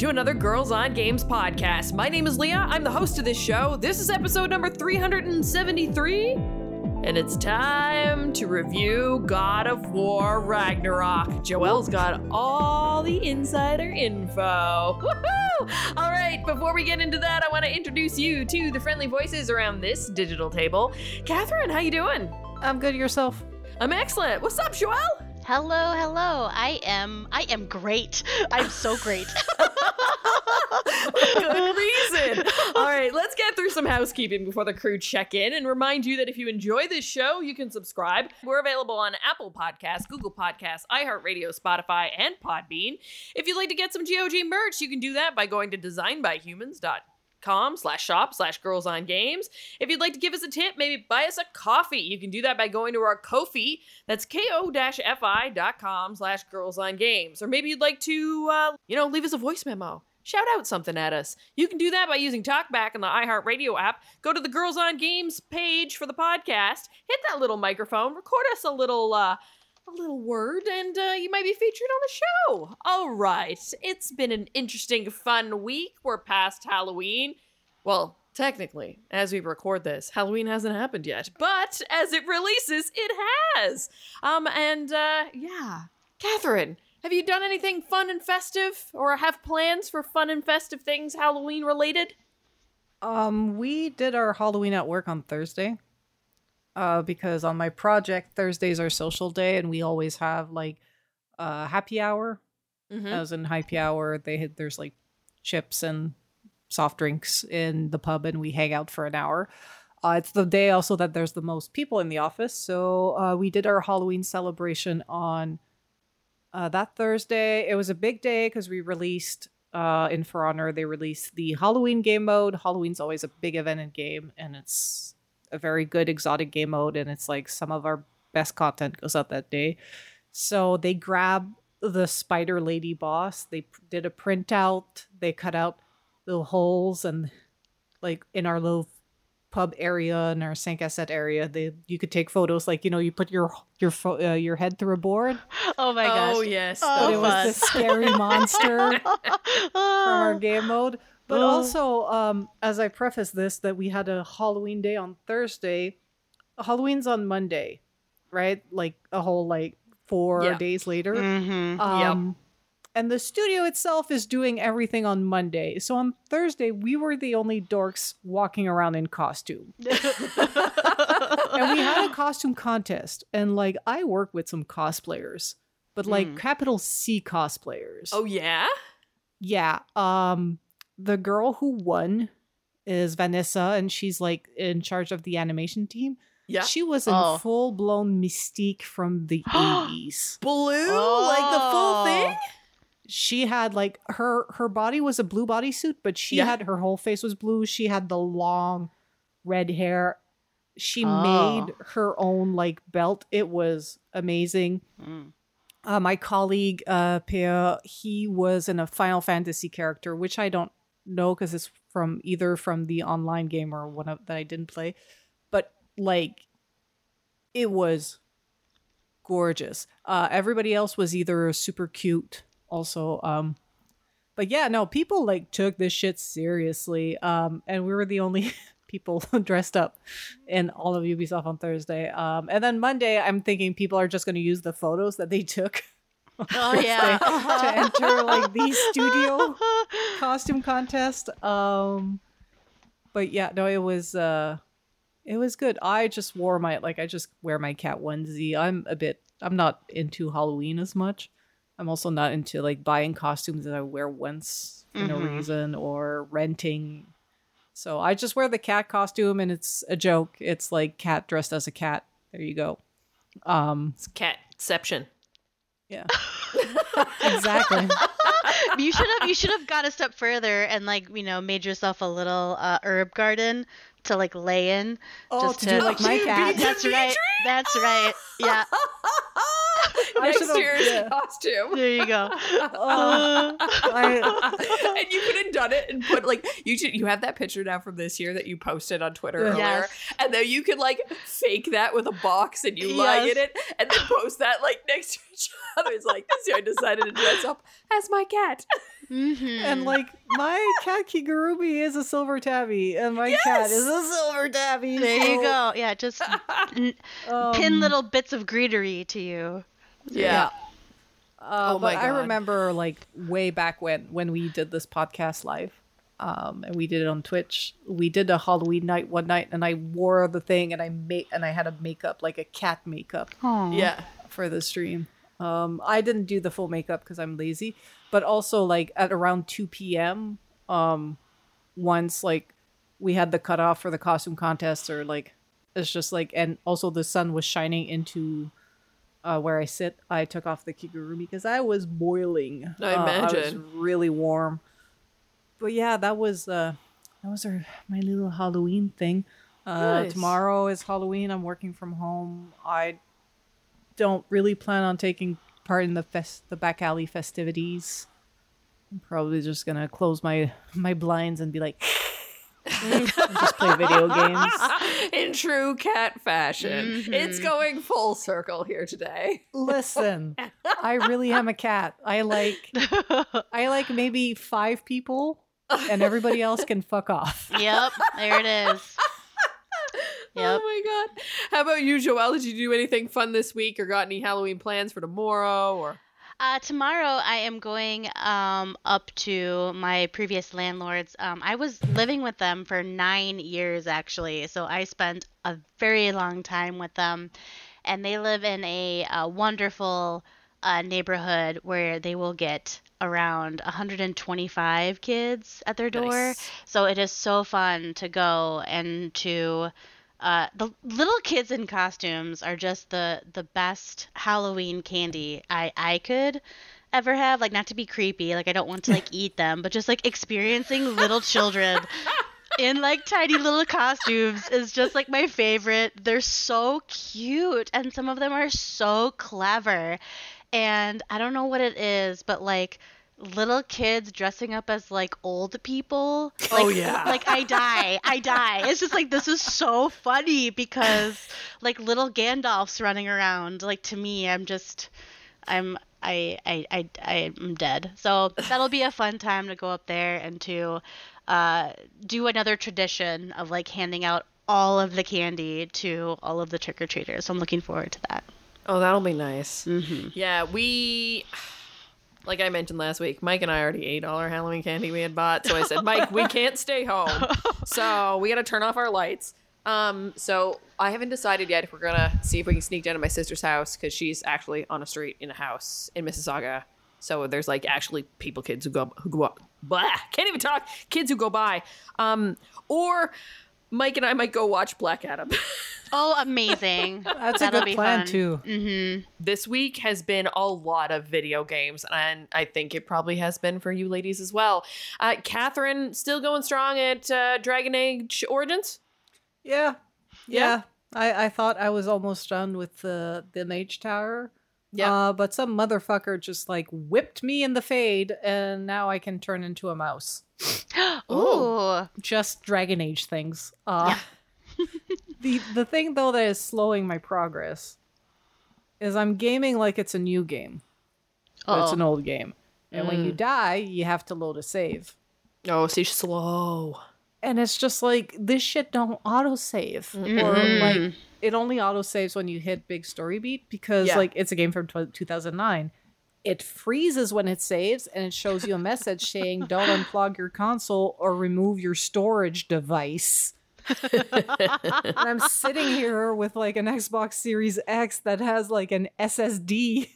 To another Girls on Games podcast. My name is Leah. I'm the host of this show. This is episode number 373, and it's time to review God of War Ragnarok. Joelle's got all the insider info. Woohoo! All right, before we get into that, I want to introduce you to the friendly voices around this digital table. Catherine, how you doing? I'm good yourself. I'm excellent. What's up, Joelle? Hello, hello. I am I am great. I'm so great. Good reason. All right, let's get through some housekeeping before the crew check in and remind you that if you enjoy this show, you can subscribe. We're available on Apple Podcasts, Google Podcasts, iHeartRadio, Spotify, and Podbean. If you'd like to get some GOG merch, you can do that by going to designbyhumans.com slash shop slash girls on games. If you'd like to give us a tip maybe buy us a coffee. You can do that by going to our Ko-fi. That's ko-fi.com slash girls on games. Or maybe you'd like to uh, you know leave us a voice memo. Shout out something at us. You can do that by using TalkBack in the iHeartRadio app. Go to the Girls on Games page for the podcast, hit that little microphone, record us a little uh a little word and uh, you might be featured on the show. All right. It's been an interesting fun week. We're past Halloween. Well, technically, as we record this, Halloween hasn't happened yet, but as it releases, it has. Um and uh yeah. Catherine, have you done anything fun and festive or have plans for fun and festive things Halloween related? Um, we did our Halloween at work on Thursday. Uh, because on my project, Thursdays are social day, and we always have like uh happy hour. Mm-hmm. As in happy hour, they had there's like chips and soft drinks in the pub, and we hang out for an hour. Uh, it's the day also that there's the most people in the office, so uh, we did our Halloween celebration on uh, that Thursday. It was a big day because we released uh, in For Honor. They released the Halloween game mode. Halloween's always a big event in game, and it's a very good exotic game mode. And it's like some of our best content goes out that day. So they grab the Spider Lady boss. They p- did a printout. They cut out little holes and like in our little pub area in our Saint Cassette area, they you could take photos like you know you put your your pho- uh, your head through a board. oh my gosh. Oh yes. Oh, But it was fun. the scary monster from our Oh, game mode. But Oh. also, um, as I preface this, that we had a Halloween day on Thursday. Halloween's on Monday, right? Like a whole like four Yeah. days later. mhm. Um, And the studio itself is doing everything on Monday. So on Thursday, we were the only dorks walking around in costume. and we had a costume contest. And like, I work with some cosplayers, but like Mm. capital C cosplayers. oh yeah. Yeah. Um the girl who won is Vanessa and she's like in charge of the animation team. Yeah. She was in Oh. full blown mystique from the 80s. Blue, like the full thing. She had like her her body was a blue bodysuit, but she Yeah. had her whole face was blue. She had the long red hair. She Oh. made her own like belt. It was amazing. Mm. uh, my colleague uh Pia, he was in a Final Fantasy character, which I don't know because it's from either from the online game or one of that I didn't play. But like it was gorgeous. Uh everybody else was either super cute also. Um but yeah, no, people like took this shit seriously. Um and we were the only people dressed up in all of Ubisoft on Thursday. Um, and then Monday, I'm thinking people are just going to use the photos that they took Oh yeah. to enter like the studio costume contest. Um, but yeah, no, it was uh, it was good. I just wore my like I just wear my cat onesie. I'm a bit. I'm not into Halloween as much. I'm also not into like buying costumes that I wear once for no Mhm. reason or renting. So I just wear the cat costume and it's a joke. It's like cat dressed as a cat. There you go. Um It's catception. yeah. exactly. you should have you should have got a step further and like you know made yourself a little uh, herb garden to like lay in. Oh, just to do like my cat. be- That's right. That's right. Yeah. I Next should've- year's yeah. costume. There you go. Oh, I- and you could have done it and put like you should you have that picture now from this year that you posted on Twitter earlier. And then you could like fake that with a box and you lie in it and then post that like next to each other. It's like this year I decided to dress up as my cat. Mhm. and like my cat Kigurumi is a silver tabby, and my cat is a silver tabby. there you go. Yeah, just n- um, pin little bits of greetery to you. Yeah. Uh, Oh but my I remember like way back when when we did this podcast live, um, and we did it on Twitch. We did a Halloween night one night, and I wore the thing, and I made and I had a makeup like a cat makeup Oh. Yeah. for the stream. Um, I didn't do the full makeup because I'm lazy, but also like at around two p.m. Um, once like we had the cutoff for the costume contest, or like it's just like, and also the sun was shining into uh, where I sit. I took off the kigurumi because I was boiling. I Uh, I was imagine. really warm. But yeah, that was uh, that was our my little Halloween thing. Uh, Nice. Tomorrow is Halloween. I'm working from home. I don't really plan on taking part in the fest the back alley festivities. I'm probably just gonna close my my blinds and be like just play video games. In true cat fashion. It's Mhm. going full circle here today. Listen, I really am a cat. I like I like maybe five people and everybody else can fuck off. yep. There it is. Yep. Oh my god. How about you, Joelle? Did you do anything fun this week or got any Halloween plans for tomorrow or Uh, tomorrow I am going um, up to my previous landlords. Um, I was living with them for nine years actually, so I spent a very long time with them, and they live in a, uh wonderful uh, neighborhood where they will get around 125 kids at their door. Nice. So it is so fun to go and to uh, the little kids in costumes are just the the best Halloween candy I I could ever have. Like not to be creepy, like I don't want to like eat them, but just like experiencing little children in like tiny little costumes is just like my favorite. They're so cute and some of them are so clever. And I don't know what it is, but like little kids dressing up as like old people. Like, Oh, yeah. Like I die. I die. It's just like this is so funny because like little Gandalf's running around. Like to me, I'm just I'm I I I I'm dead. So that'll be a fun time to go up there and to uh, do another tradition of like handing out all of the candy to all of the trick or treaters. So I'm looking forward to that. Oh, that'll be nice. Mm-hmm. Yeah, we like I mentioned last week, Mike and I already ate all our Halloween candy we had bought. So I said, Mike, we can't stay home. So we gotta turn off our lights. Um, so I haven't decided yet if we're gonna see if we can sneak down to my sister's house because she's actually on a street in a house in Mississauga. So there's like actually people, kids who go who go up. Blah, can't even talk. Kids who go by. Um, or Mike and I might go watch Black Adam. Oh, amazing! That's a That'll good plan fun. too. Mm-hmm. this week has been a lot of video games, and I think it probably has been for you ladies as well. Uh, Catherine still going strong at uh, Dragon Age Origins. Yeah. Yeah? Yeah. I, I thought I was almost done with the the mage tower. Yeah. Uh, but some motherfucker just like whipped me in the fade and now I can turn into a mouse. Ooh. Just Dragon Age things. Uh the the thing though that is slowing my progress is I'm gaming like it's a new game. But it's an old game. And when you Mm. die, you have to load a save. Oh, she's slow. and it's just like this shit don't autosave or Mhm. like it only autosaves when you hit big story beat because Yeah. like it's a game from tw 2009 it freezes when it saves and it shows you a message saying don't unplug your console or remove your storage device. And i'm sitting here with like an xbox series x that has like an ssd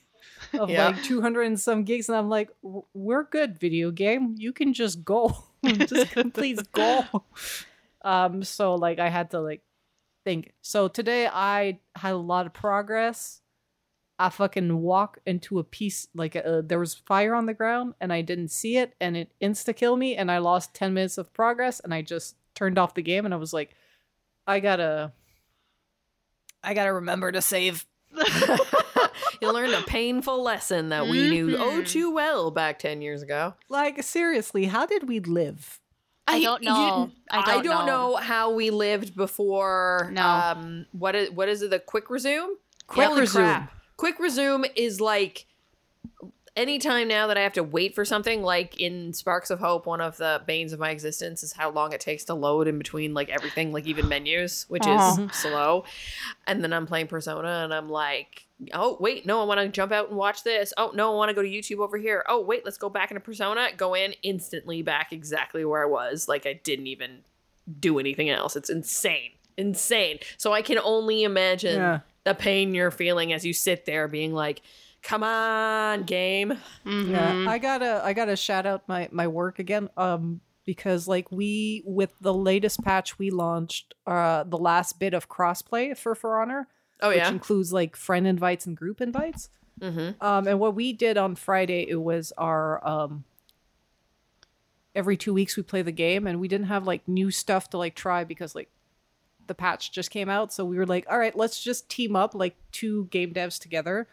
of Yeah. like 200 and some gigs and i'm like we're good video game. You can just go. Just please go. Um so like i had to like think so today i had a lot of progress I fucking walk into a piece like uh there was fire on the ground and I didn't see it and it insta kill me and I lost 10 minutes of progress and I just turned off the game and I was like I got to I got to remember to save. you learned a painful lesson that we knew oh Mhm. too well back 10 years ago. Like seriously, how did we live? I don't you- know. I don't know. know. how we lived before. No. Um, what is what is it? The quick resume. Quick Holy resume. crap. Quick resume is like anytime now that I have to wait for something. Like in Sparks of Hope, one of the banes of my existence is how long it takes to load in between like everything, like even menus, which Aw. is uh-huh. mm-hmm. slow. And then I'm playing Persona, and I'm like. Oh wait, no! I want to jump out and watch this. Oh no, I want to go to YouTube over here. Oh wait, let's go back into Persona. Go in instantly, back exactly where I was. Like I didn't even do anything else. It's insane. Insane. So I can only imagine Yeah. the pain you're feeling as you sit there being like, come on, game. Mhm. Yeah, I gotta I gotta shout out my my work again. Um, because like we with the latest patch we launched uh the last bit of crossplay for For Honor, Oh, which yeah. includes like friend invites and group invites. Mm-hmm. Um, and what we did on Friday, it was our um. Every two weeks we play the game, and we didn't have like new stuff to like try because like the patch just came out. So we were like, all right, let's just team up like two game devs together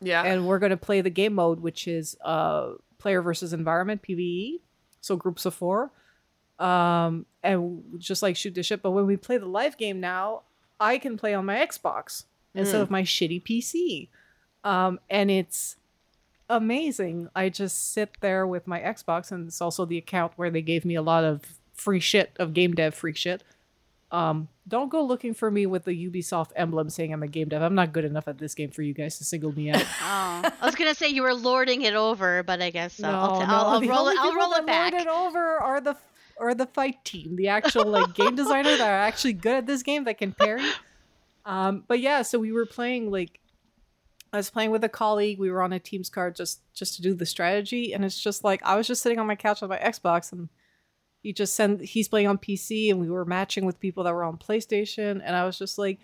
Yeah. and we're going to play the game mode which is uh player versus environment pve so groups of four. Um and just like shoot the ship but when we play the live game now i can play on my xbox instead of my shitty pc um and it's amazing. I just sit there with my xbox and it's also the account where they gave me a lot of free shit of game dev free shit um, don't go looking for me with the Ubisoft emblem saying I'm a game dev. I'm not good enough at this game for you guys to single me out. Oh, I was gonna say you were lording it over, but I guess so. I'll, No, t- no, I'll, I'll roll it. I'll roll it back. lord it over are the are the fight team, the actual like game designer that are actually good at this game that can parry. Um, but yeah, so we were playing like I was playing with a colleague. We were on a Teams card just just to do the strategy, and it's just like I was just sitting on my couch on my Xbox, and he just sent he's playing on PC, and we were matching with people that were on PlayStation, and I was just like,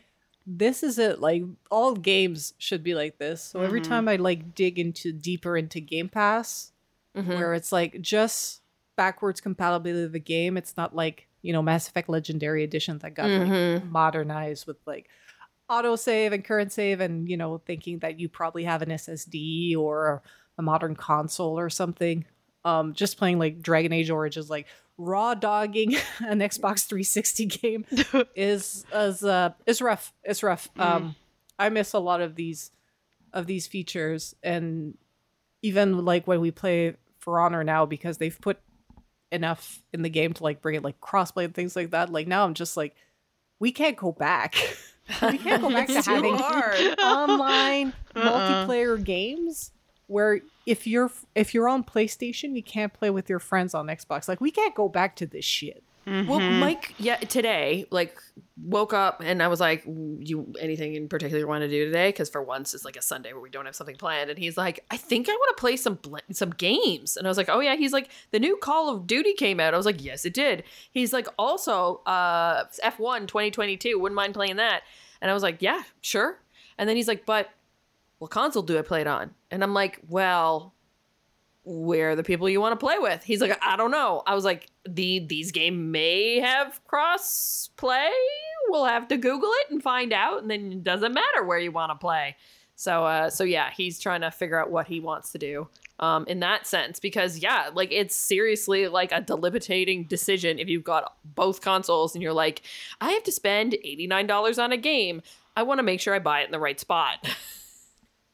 this is it. Like all games should be like this. So every Mhm. time I like dig into deeper into Game Pass, Mhm. where it's like just backwards compatibility of the game. It's not like, you know, Mass Effect Legendary Edition that got like, Mhm. modernized with like auto save and current save and, you know, thinking that you probably have an SSD or a modern console or something. Um, just playing like Dragon Age Origins, like raw dogging an Xbox 360 game is is uh is rough. It's rough. Um I miss a lot of these of these features and even like when we play for honor now because they've put enough in the game to like bring it like crossplay and things like that like now i'm just like we can't go back we can't go back to having online Uh-uh. multiplayer games where if you're if you're on playstation you can't play with your friends on xbox like we can't go back to this shit Well, Mhm. Mike, yeah, today, like, woke up and I was like, "You anything in particular you want to do today?" Because for once, it's like a Sunday where we don't have something planned. And he's like, "I think I want to play some bl- some games." And I was like, "Oh yeah." He's like, "The new Call of Duty came out." I was like, "Yes, it did." He's like, "Also, uh, F1 2022. Wouldn't mind playing that." And I was like, "Yeah, sure." And then he's like, "But what console do I play it on?" And I'm like, "Well." where are the people you want to play with? He's like, I don't know. I was like, the these game may have cross play. We'll have to Google it and find out, and then it doesn't matter where you want to play. So, uh, so yeah, he's trying to figure out what he wants to do, um, in that sense, because yeah, like it's seriously like a debilitating decision if you've got both consoles and you're like, I have to spend eighty nine dollars on a game. I want to make sure I buy it in the right spot.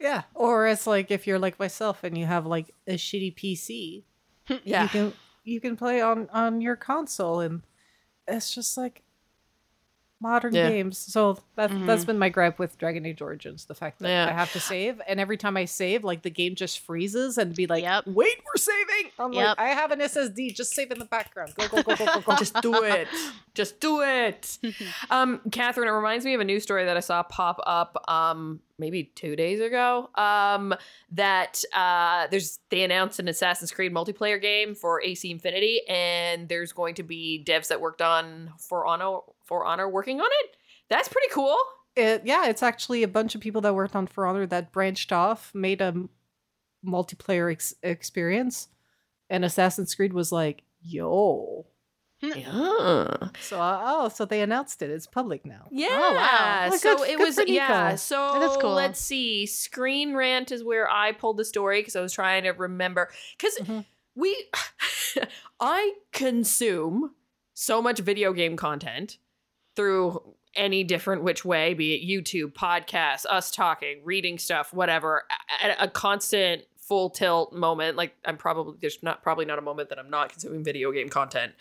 yeah. Or it's like if you're like myself and you have like a shitty pc yeah, you can you can play on on your console and it's just like modern Yeah. games so that, that's been my gripe with dragon age origins the fact that Yeah. i have to save and every time i save like the game just freezes and be like Yep. wait we're saving i'm Yep. like i have an ssd just save in the background go go go go go go just do it. Just do it. um, Catherine, it reminds me of a news story that I saw pop up um maybe two days ago. Um, that uh there's they announced an Assassin's Creed multiplayer game for AC Infinity, and there's going to be devs that worked on For Honor For Honor working on it. That's pretty cool. it, yeah, it's actually a bunch of people that worked on For Honor that branched off, made a m- multiplayer ex- experience, and Assassin's Creed was like, "Yo." Yeah. So uh, oh, so they announced it. It's public now. Yeah. Oh, wow. Well, so good- it good was yeah. So That is cool. let's see. Screen Rant is where I pulled the story because I was trying to remember because Mhm. we I consume so much video game content through any different which way, be it YouTube, podcasts, us talking, reading stuff, whatever, at a constant full tilt moment. Like I'm probably there's not probably not a moment that I'm not consuming video game content.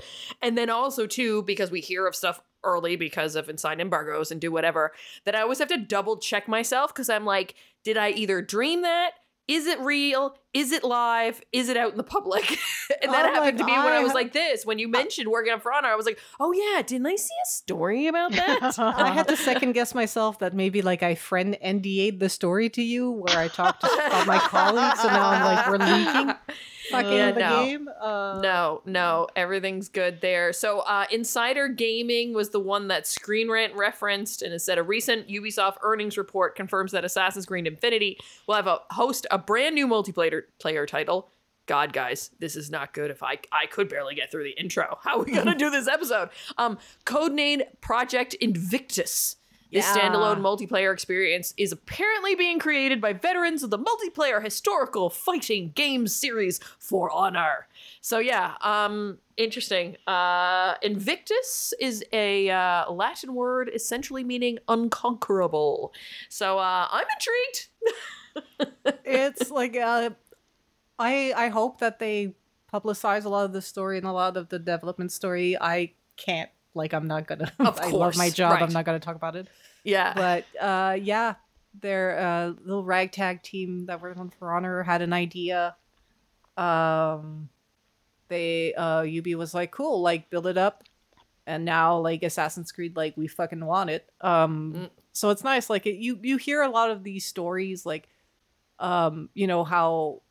And then also too, because we hear of stuff early because of inside embargoes and do whatever, that I always have to double check myself because I'm like, did I either dream that? Is it real? Is it live? Is it out in the public? and that Oh, happened to me when I was like this. When you uh, mentioned working on For Honor, I was like, oh yeah, didn't I see a story about that? I had to second guess myself that maybe like I friend NDA'd the story to you where I talked about my colleagues, and now I'm like we're leaking fucking Yeah, the no. game. Uh, No, no, everything's good there. So, uh, Insider Gaming was the one that Screen Rant referenced, and it said a recent Ubisoft earnings report confirms that Assassin's Creed Infinity will have a host a brand new multiplayer player title. God, guys, this is not good. If I I could barely get through the intro, how are we gonna do this episode? Um, codenamed Project Invictus. This Yeah. standalone multiplayer experience is apparently being created by veterans of the multiplayer historical fighting games series For Honor. So yeah, um, interesting. Uh, Invictus is a uh, Latin word essentially meaning unconquerable. So uh, I'm intrigued. it's like uh, I I hope that they publicize a lot of the story and a lot of the development story. I can't like I'm not gonna. Of I love my job. right. I'm not gonna talk about it. Yeah, But uh, yeah, their uh, little ragtag team that worked on For Honor had an idea. Um, they uh, Ubi was like, cool, like build it up, and now like Assassin's Creed, like we fucking want it. Um, Mm. so it's nice. Like it, you you hear a lot of these stories, like um, you know how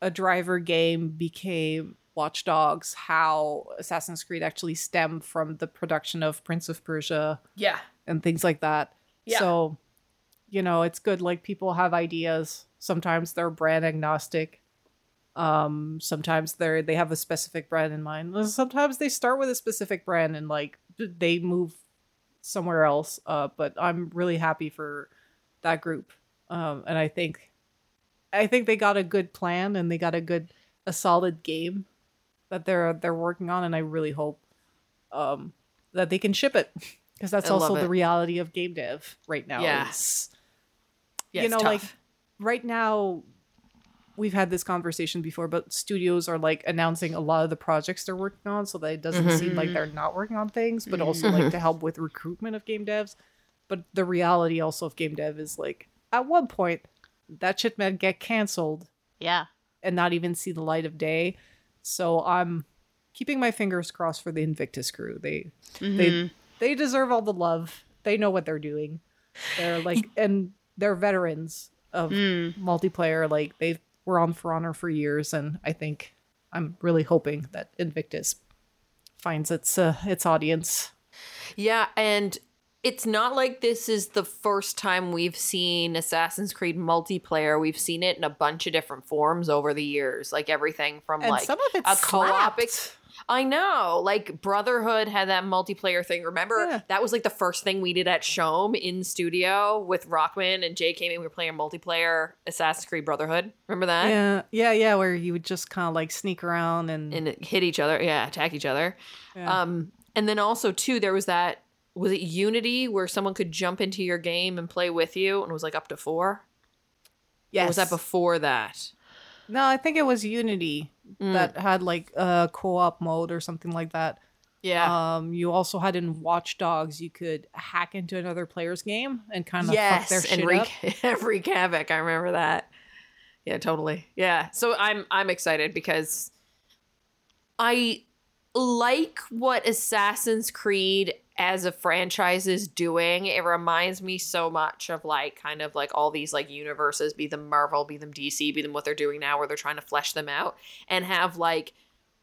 a driver game became Watch Dogs, how Assassin's Creed actually stemmed from the production of Prince of Persia yeah, and things like that. Yeah. So, you know, it's good. Like people have ideas. Sometimes they're brand agnostic. Um, sometimes they're they have a specific brand in mind. Sometimes they start with a specific brand and like they move somewhere else. Uh, but I'm really happy for that group. Um, and I think I think they got a good plan and they got a good a solid game that they're they're working on and I really hope um that they can ship it because that's I also the reality of game dev right now. Yeah. is, yeah you know, like right now we've had this conversation before, but studios are like announcing a lot of the projects they're working on so that it doesn't Mhm. seem like they're not working on things, but also like to help with recruitment of game devs. But the reality also of game dev is like at one point that shit might get canceled Yeah. and not even see the light of day. So I'm keeping my fingers crossed for the Invictus crew. They Mhm. they they deserve all the love. They know what they're doing. They're like and they're veterans of Mm. multiplayer. Like they were on For Honor for years, and I think I'm really hoping that Invictus finds its uh, its audience. Yeah, and it's not like this is the first time we've seen Assassin's Creed multiplayer. We've seen it in a bunch of different forms over the years, like everything from And like some of it a co-op. I know, like Brotherhood had that multiplayer thing. Remember, Yeah. that was like the first thing we did at Shome in studio with Rockman and Jay came in. We were playing multiplayer Assassin's Creed Brotherhood. Remember that? Yeah, yeah, yeah. Where you would just kind of like sneak around and, And hit each other. Yeah, attack each other. yeah. Um, and then also too, there was that was it Unity where someone could jump into your game and play with you, and it was like up to four. yes. Or was that before that? No, I think it was Unity Mm. that had like a co-op mode or something like that. Yeah. Um, you also had in Watch Dogs, you could hack into another player's game and kind of yes, fuck their shit and up. wreak, wreak havoc. I remember that. Yeah, totally. Yeah. So I'm I'm excited because I like what Assassin's Creed as a franchise is doing. It reminds me so much of like kind of like all these like universes, be them Marvel, be them DC, be them what they're doing now where they're trying to flesh them out and have like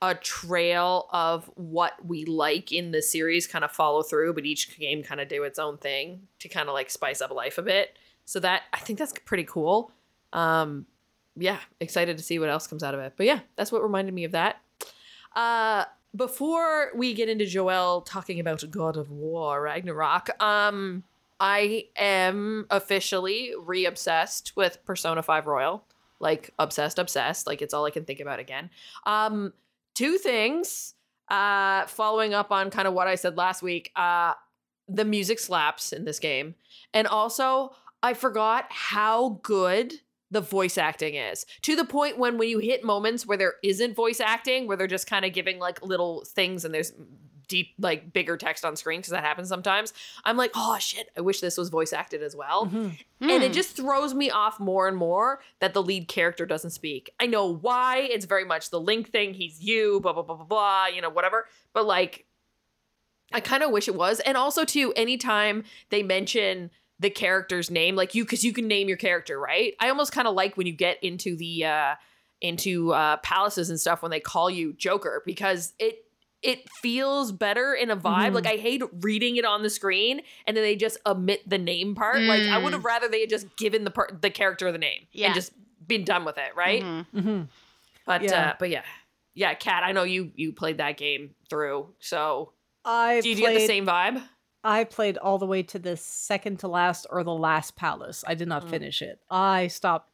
a trail of what we like in the series kind of follow through, but each game kind of do its own thing to kind of like spice up life a bit. So that I think that's pretty cool. Um, yeah, excited to see what else comes out of it. But yeah, that's what reminded me of that. Uh, before we get into Joelle talking about God of War Ragnarok, um, I am officially re-obsessed with Persona 5 Royal. Like obsessed, obsessed. Like it's all I can think about again. Um, two things. Uh, following up on kind of what I said last week. Uh, the music slaps in this game, and also I forgot how good the voice acting is to the point when when you hit moments where there isn't voice acting where they're just kind of giving like little things and there's deep like bigger text on screen because that happens sometimes i'm like oh shit i wish this was voice acted as well Mhm. and it Hmm. just throws me off more and more that the lead character doesn't speak i know why it's very much the link thing he's you blah blah blah blah blah you know whatever but like i kind of wish it was and also too anytime they mention the character's name like you because you can name your character right i almost kind of like when you get into the uh into uh palaces and stuff when they call you joker because it it feels better in a vibe Mhm. like i hate reading it on the screen and then they just omit the name part like i Mm. would have rather they had just given the part the character the name Yeah. and just been done with it right Mhm. Mhm. but Yeah. uh but yeah yeah kat i know you you played that game through so I do you, do you get the same vibe I played all the way to the second to last or the last palace. I did not Mm. finish it. I stopped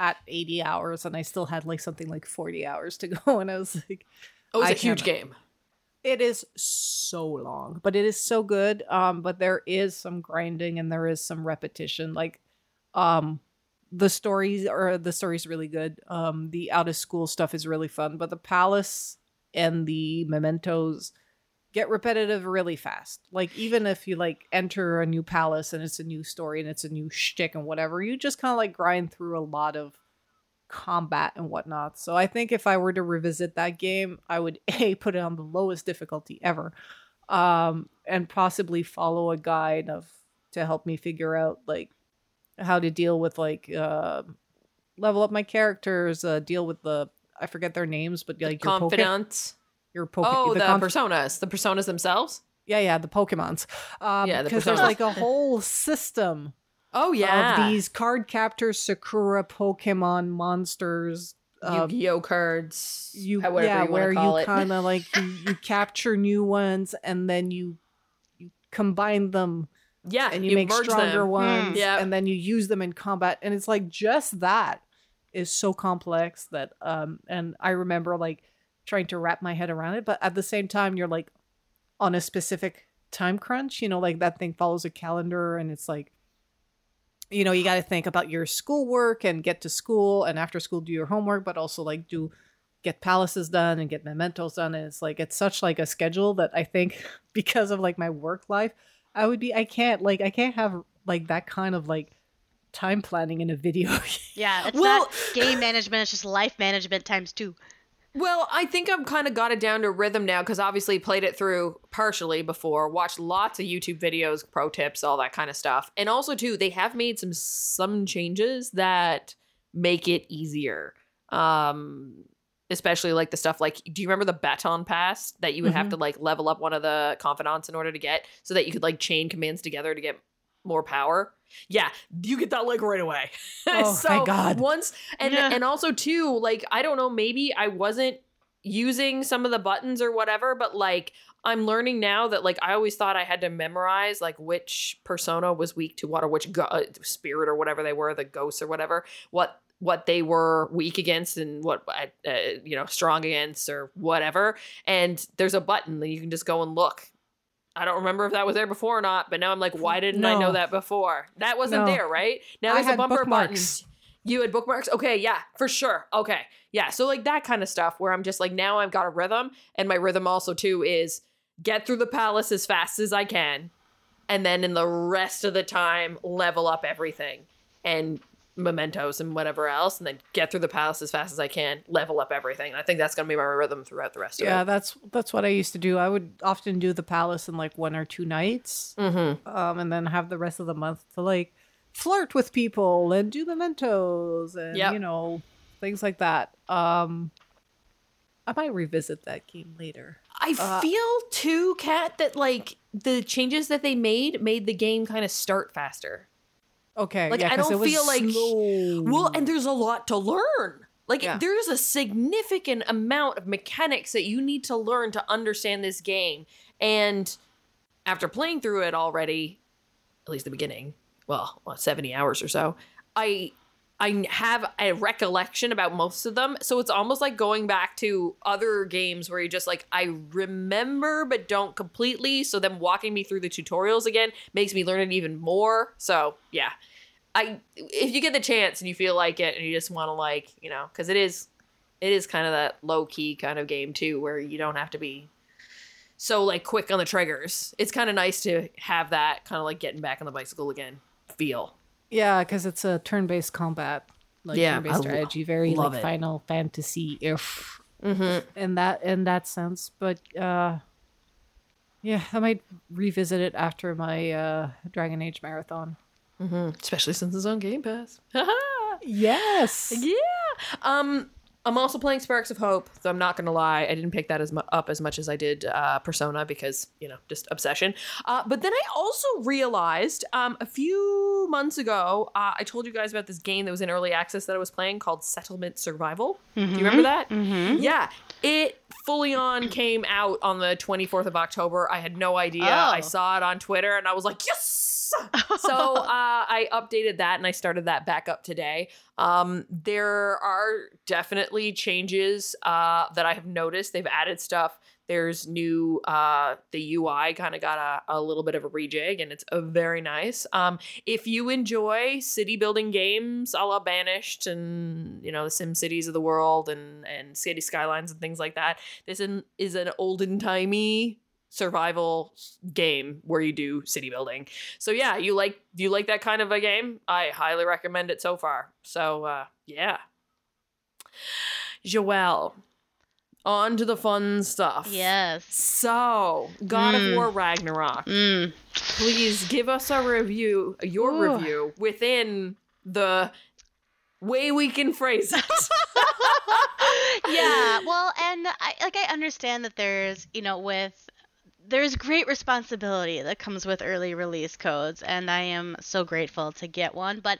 at 80 hours and I still had like something like 40 hours to go. And I was like, oh it's I a huge can't- game it is so long, but it is so good. Um, but there is some grinding and there is some repetition. Like, um, the stories or the story's really good. Um, the out of school stuff is really fun, but the palace and the mementos get repetitive really fast. Like even if you like enter a new palace and it's a new story and it's a new shtick and whatever, you just kind of like grind through a lot of combat and whatnot. So I think if I were to revisit that game, I would a put it on the lowest difficulty ever, um, and possibly follow a guide of to help me figure out like how to deal with like uh, level up my characters, uh, deal with the I forget their names, but like your Poke- confidant your Poke- oh the, conf- personas the personas themselves yeah, yeah, the Pokemons. Um, Yeah, the because there's like a whole system oh yeah of these card captors, Sakura Pokemon monsters. um, yu-gi-oh cards you however yeah, you where call you kind of like you, you capture new ones and then you you combine them yeah and you, make merge stronger them. ones Yeah. and then you use them in combat and it's like just that is so complex that um and I remember like trying to wrap my head around it but at the same time you're like on a specific time crunch you know like that thing follows a calendar and it's like you know you got to think about your schoolwork and get to school and after school do your homework but also like do get palaces done and get mementos done and it's like it's such like a schedule that i think because of like my work life i would be i can't like i can't have like that kind of like time planning in a video. Yeah, it's Well- not game management, it's just life management times two. Well, I think I've kind of got it down to rhythm now because obviously played it through partially before, watched lots of YouTube videos, pro tips, all that kind of stuff. And also too, they have made some some changes that make it easier. Um especially like the stuff like do you remember the baton pass that you would have to like level up one of the confidants in order to get so that you could like chain commands together to get more power? Yeah, you get that like right away. Oh, thank God. Once and Yeah. and also too, like I don't know, maybe I wasn't using some of the buttons or whatever, but like I'm learning now that like I always thought I had to memorize like which persona was weak to what or which go- uh, spirit or whatever they were, the ghosts or whatever, what what they were weak against and what uh, uh, you know strong against or whatever. And there's a button that you can just go and look. I don't remember if that was there before or not, but now I'm like, why didn't I know that before? That wasn't No. there, right? Now I there's a bumper bookmarks. button. You had bookmarks? Okay, yeah, for sure. Okay. Yeah. So like that kind of stuff where I'm just like now I've got a rhythm and my rhythm also too is get through the palace as fast as I can and then in the rest of the time level up everything and mementos and whatever else and then get through the palace as fast as I can, level up everything. And I think that's going to be my rhythm throughout the rest yeah, of that's that's what I used to do. I would often do the palace in like one or two nights, it. Mhm. um, and then have the rest of the month to like flirt with people and do mementos and Yep. you know things like that. Um, I might revisit that game later. I Uh, feel too, Kat, that like the changes that they made made the game kind of start faster. Okay, Like, yeah, I don't it was feel like- slow. Well, and there's a lot to learn. Like Yeah. there's a significant amount of mechanics that you need to learn to understand this game. And after playing through it already, at least the beginning, well, what, 70 hours or so, I I have a recollection about most of them. So it's almost like going back to other games where you just like I remember but don't completely. So them walking me through the tutorials again makes me learn it even more. So yeah. I if you get the chance and you feel like it and you just want to like, you know, cuz it is it is kind of that low key kind of game too where you don't have to be so like quick on the triggers. It's kind of nice to have that kind of like getting back on the bicycle again feel. Yeah, because it's a turn-based combat, like Yeah, turn-based I lo- strategy, very like it. Final Fantasy if Mm-hmm. in that in that sense. But uh, yeah, I might revisit it after my uh, Dragon Age marathon. Especially since it's on Game Pass. Yes. yeah. Um, I'm also playing Sparks of Hope, though I'm not gonna lie, I didn't pick that as mu- up as much as I did uh, Persona because you know just obsession. Uh, but then I also realized um, a few months ago, uh, I told you guys about this game that was in early access that I was playing called Settlement Survival. Do you remember that? Mm-hmm. Yeah, it fully on came out on the 24th of October. I had no idea. I Oh. saw it on Twitter and I was like, yes. so uh, I updated that and I started that back up today. Um, there are definitely changes uh, that I have noticed. They've added stuff. There's new, uh, the UI kind of got a, a little bit of a rejig and it's uh, very nice. Um, if you enjoy city building games a la Banished and, you know, the Sim Cities of the world and, and City Skylines and things like that, this in, is an olden timey survival game where you do city building. So yeah, you like do you like that kind of a game? I highly recommend it so far. So uh yeah. Joelle, on to the fun stuff. Yes. So, God Mm. of War Ragnarok. Mm. Please give us a review, your Ooh. review within the way we can phrase it. yeah well and i like i understand that there's you know with there's great responsibility that comes with early release codes and i am so grateful to get one but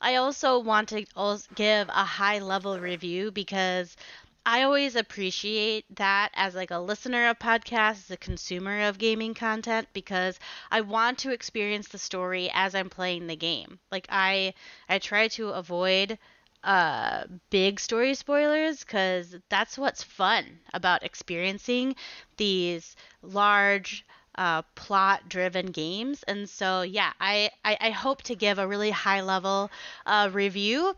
i also want to give a high level review because i always appreciate that as like a listener of podcasts as a consumer of gaming content because i want to experience the story as i'm playing the game. Like i i try to avoid uh big story spoilers because that's what's fun about experiencing these large uh, plot driven games and so yeah I, I i hope to give a really high level uh, review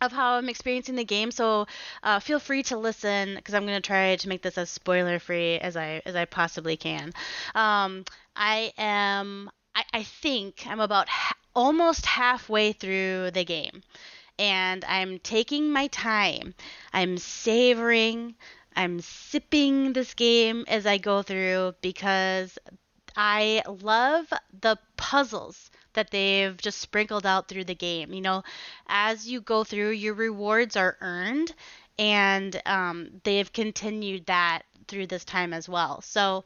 of how I'm experiencing the game. So uh, feel free to listen because I'm going to try to make this as spoiler free as I as I possibly can. Um, I am. I, I think I'm about ha- almost halfway through the game, and I'm taking my time. I'm savoring. I'm sipping this game as I go through because I love the puzzles that they've just sprinkled out through the game. You know, as you go through, your rewards are earned, and um, they've continued that through this time as well. So,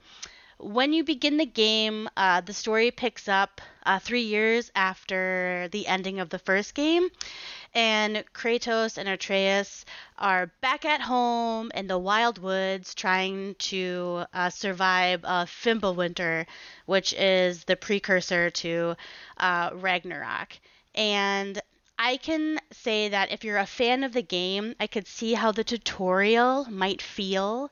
when you begin the game, uh, the story picks up uh, three years after the ending of the first game, and Kratos and Atreus are back at home in the wild woods trying to uh, survive uh, Fimbulwinter, which is the precursor to uh, Ragnarok. And I can say that if you're a fan of the game, I could see how the tutorial might feel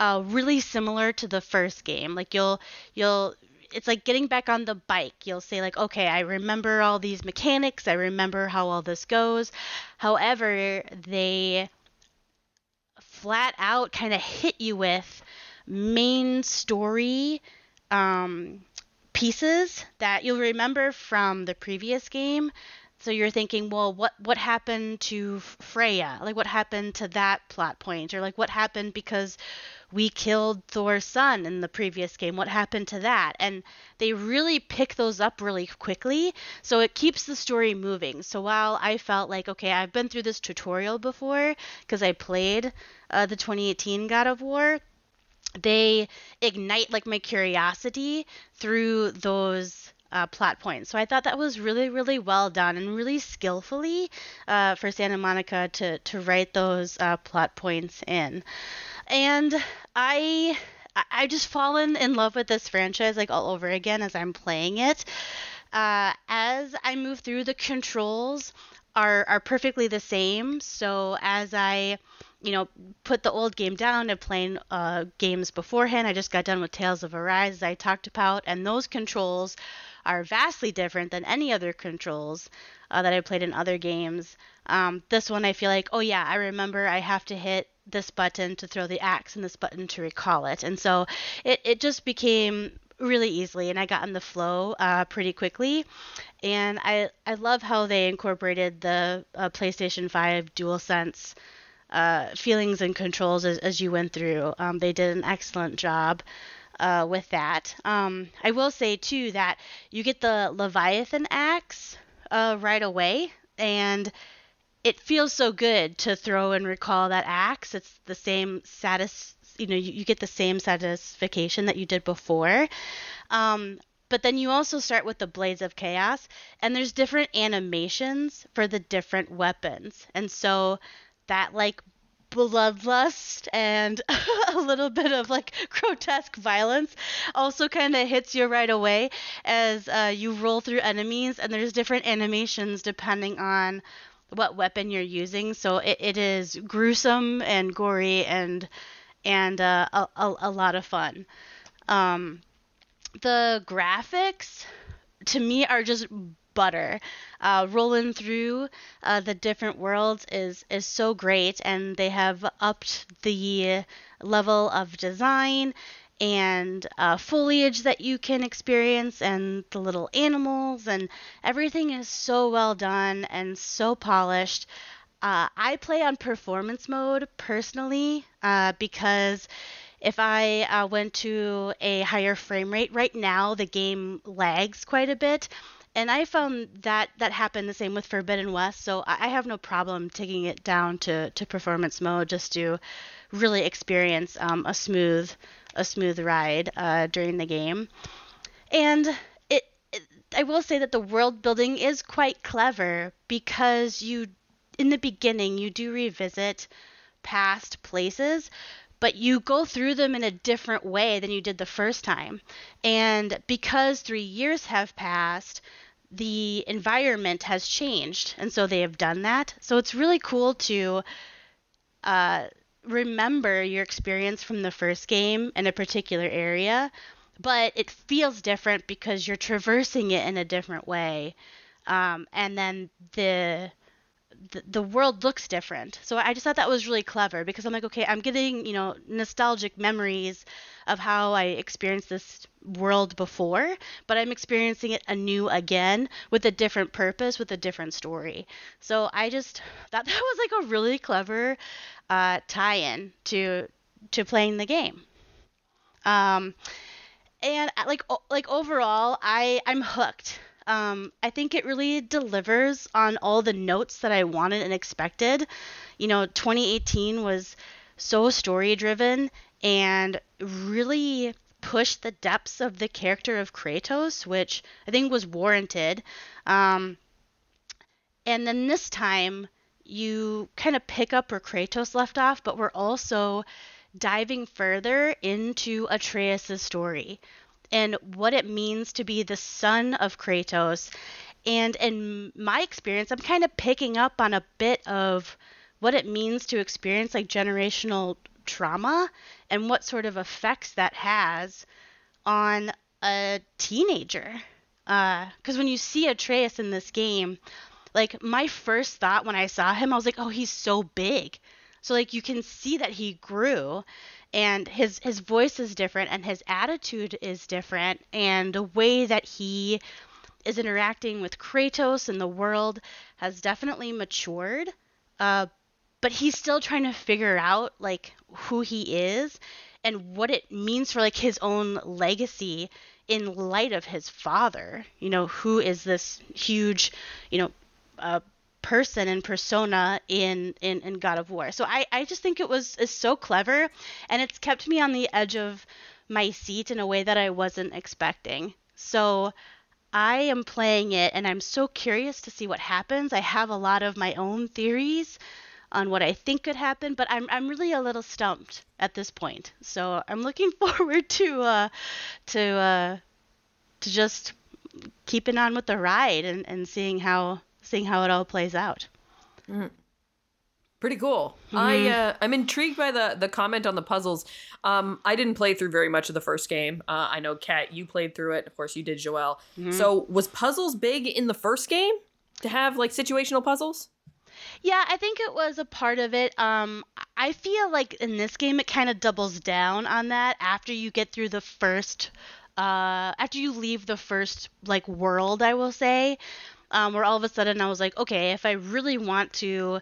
uh, really similar to the first game. Like you'll you'll it's like getting back on the bike. You'll say like, okay, I remember all these mechanics. I remember how all this goes. However, they flat out kind of hit you with main story um, pieces that you'll remember from the previous game so you're thinking, well, what what happened to Freya? Like what happened to that plot point or like what happened because we killed Thor's son in the previous game. What happened to that? And they really pick those up really quickly. So it keeps the story moving. So while I felt like, okay, I've been through this tutorial before because I played uh, the 2018 God of War, they ignite like my curiosity through those uh, plot points. So I thought that was really, really well done and really skillfully uh, for Santa Monica to to write those uh, plot points in and I I just fallen in love with this franchise like all over again as I'm playing it. Uh, as I move through, the controls are are perfectly the same. So as I you know, put the old game down and playing uh, games beforehand. I just got done with Tales of Arise, as I talked about, and those controls are vastly different than any other controls uh, that I played in other games. Um, this one, I feel like, oh yeah, I remember I have to hit this button to throw the axe and this button to recall it. And so it, it just became really easily and I got in the flow uh, pretty quickly. And I, I love how they incorporated the uh, PlayStation 5 DualSense uh, feelings and controls as, as you went through. Um, they did an excellent job. Uh, with that, um, I will say too that you get the Leviathan axe uh, right away, and it feels so good to throw and recall that axe. It's the same satis, you know, you, you get the same satisfaction that you did before. Um, but then you also start with the blades of chaos, and there's different animations for the different weapons, and so that like bloodlust and a little bit of like grotesque violence also kind of hits you right away as uh, you roll through enemies and there's different animations depending on what weapon you're using. So it, it is gruesome and gory and and uh, a, a, a, lot of fun. Um, the graphics to me are just butter. Uh, rolling through uh, the different worlds is is so great, and they have upped the level of design and uh, foliage that you can experience and the little animals and everything is so well done and so polished uh, i play on performance mode personally uh, because if i uh, went to a higher frame rate right now the game lags quite a bit and I found that that happened the same with Forbidden West, so I have no problem taking it down to, to performance mode just to really experience um, a smooth a smooth ride uh, during the game. And it, it, I will say that the world building is quite clever because you, in the beginning, you do revisit past places, but you go through them in a different way than you did the first time. And because three years have passed, the environment has changed, and so they have done that. So it's really cool to uh, remember your experience from the first game in a particular area, but it feels different because you're traversing it in a different way. Um, and then the, the world looks different. So I just thought that was really clever because I'm like, okay, I'm getting you know nostalgic memories of how I experienced this world before, but I'm experiencing it anew again with a different purpose, with a different story. So I just thought that was like a really clever uh, tie-in to to playing the game. Um, and uh, like like overall, I I'm hooked. Um, I think it really delivers on all the notes that I wanted and expected. You know, 2018 was so story driven and really pushed the depths of the character of Kratos, which I think was warranted. Um, and then this time, you kind of pick up where Kratos left off, but we're also diving further into Atreus' story and what it means to be the son of Kratos. And in my experience, I'm kind of picking up on a bit of what it means to experience like generational trauma and what sort of effects that has on a teenager. Because uh, when you see Atreus in this game, like my first thought when I saw him, I was like, oh, he's so big. So like you can see that he grew and his his voice is different and his attitude is different and the way that he is interacting with Kratos and the world has definitely matured. Uh, but he's still trying to figure out like who he is and what it means for like his own legacy in light of his father. You know, who is this huge, you know, uh, person and persona in, in in God of War. So I I just think it was is so clever, and it's kept me on the edge of my seat in a way that I wasn't expecting. So I am playing it and I'm so curious to see what happens. I have a lot of my own theories on what I think could happen, but I'm I'm really a little stumped at this point. So I'm looking forward to uh to uh to just keeping on with the ride and, and seeing how seeing how it all plays out. Pretty cool. I uh, I'm intrigued by the the comment on the puzzles. Um, I didn't play through very much of the first game. Uh, I know Kat, you played through it. Of course, you did, Joelle. So was puzzles big in the first game to have like situational puzzles? Yeah, I think it was a part of it. Um, I feel like in this game it kind of doubles down on that after you get through the first, uh, after you leave the first like world, I will say, um, where all of a sudden I was like, okay, if I really want to,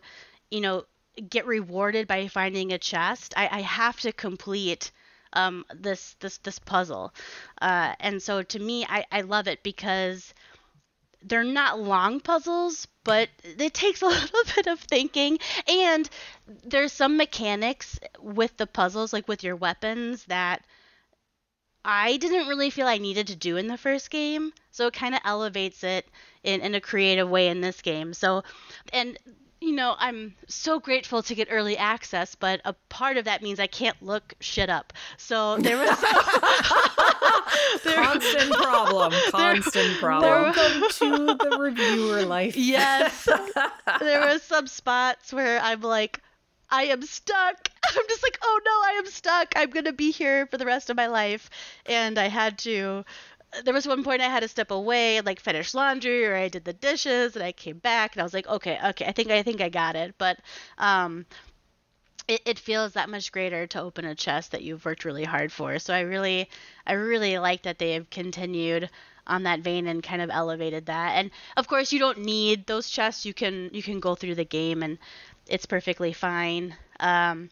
you know, get rewarded by finding a chest, I, I have to complete um, this this this puzzle, uh, and so to me, I, I love it because they're not long puzzles, but it takes a little bit of thinking. And there's some mechanics with the puzzles, like with your weapons, that I didn't really feel I needed to do in the first game. So it kind of elevates it in, in a creative way in this game. So, and you know, I'm so grateful to get early access, but a part of that means I can't look shit up. So there was there, Constant problem. Constant problem. Welcome to the reviewer life. Yes. there were some spots where I'm like, I am stuck. I'm just like, oh no, I am stuck. I'm to be here for the rest of my life. And I had to. There was one point I had to step away like finish laundry or I did the dishes and I came back and I was like, okay, okay, I think I think I got it. But um it, it feels that much greater to open a chest that you've worked really hard for. So I really I really like that they have continued on that vein and kind of elevated that. And of course you don't need those chests. You can you can go through the game and it's perfectly fine. Um,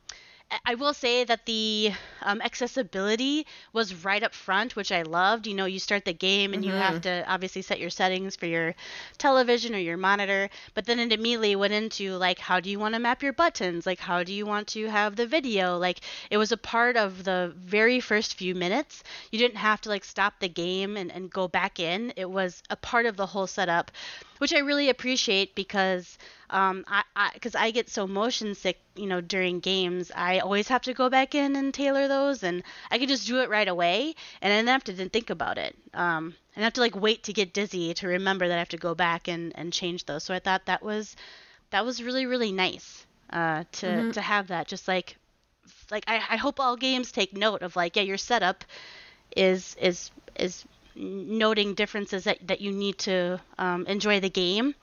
I- will say that the um, accessibility was right up front, which I loved. You know, you start the game and you have to obviously set your settings for your television or your monitor, but then it immediately went into like, how do you want to map your buttons? Like, how do you want to have the video? Like, it was a part of the very first few minutes. You didn't have to like stop the game and, and go back in, it was a part of the whole setup, which I really appreciate because um, I, I, cause I get so motion sick, you know, during games, I always have to go back in and tailor those, and I can just do it right away, and I don't have to think about it. Um, and I have to like wait to get dizzy to remember that I have to go back and, and change those. So I thought that was, that was really really nice, uh, to to have that. Just like, like I, I hope all games take note of like, yeah, your setup is is is noting differences that, that you need to um, enjoy the game.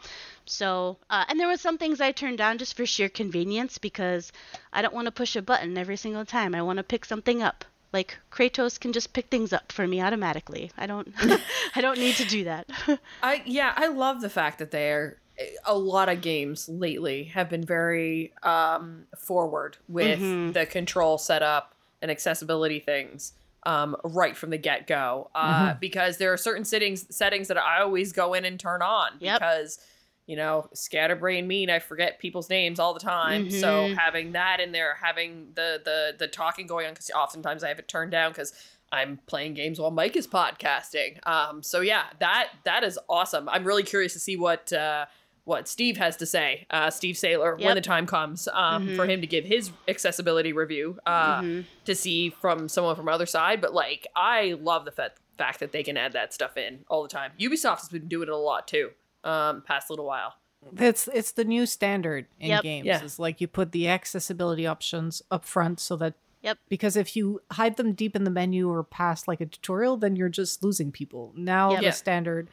So, uh, and there were some things I turned down just for sheer convenience because I don't want to push a button every single time. I want to pick something up. Like Kratos can just pick things up for me automatically. I don't, I don't need to do that. I yeah, I love the fact that they're a lot of games lately have been very um, forward with the control setup and accessibility things um, right from the get go. Uh, Because there are certain settings settings that I always go in and turn on Yep. because you know scatterbrain mean I forget people's names all the time. So having that in there, having the the the talking going on because oftentimes I have it turned down because. I'm playing games while Mike is podcasting. Um, so yeah, that that is awesome. I'm really curious to see what uh, what Steve has to say. Uh, Steve Saylor, when the time comes um, for him to give his accessibility review uh, to see from someone from other side. But like, I love the fa- fact that they can add that stuff in all the time. Ubisoft has been doing it a lot too. Um, past little while. It's it's the new standard in Yep. games. Yeah. It's like you put the accessibility options up front so that Yep. because if you hide them deep in the menu or past like a tutorial, then you're just losing people. Now Yep. the Yeah. standard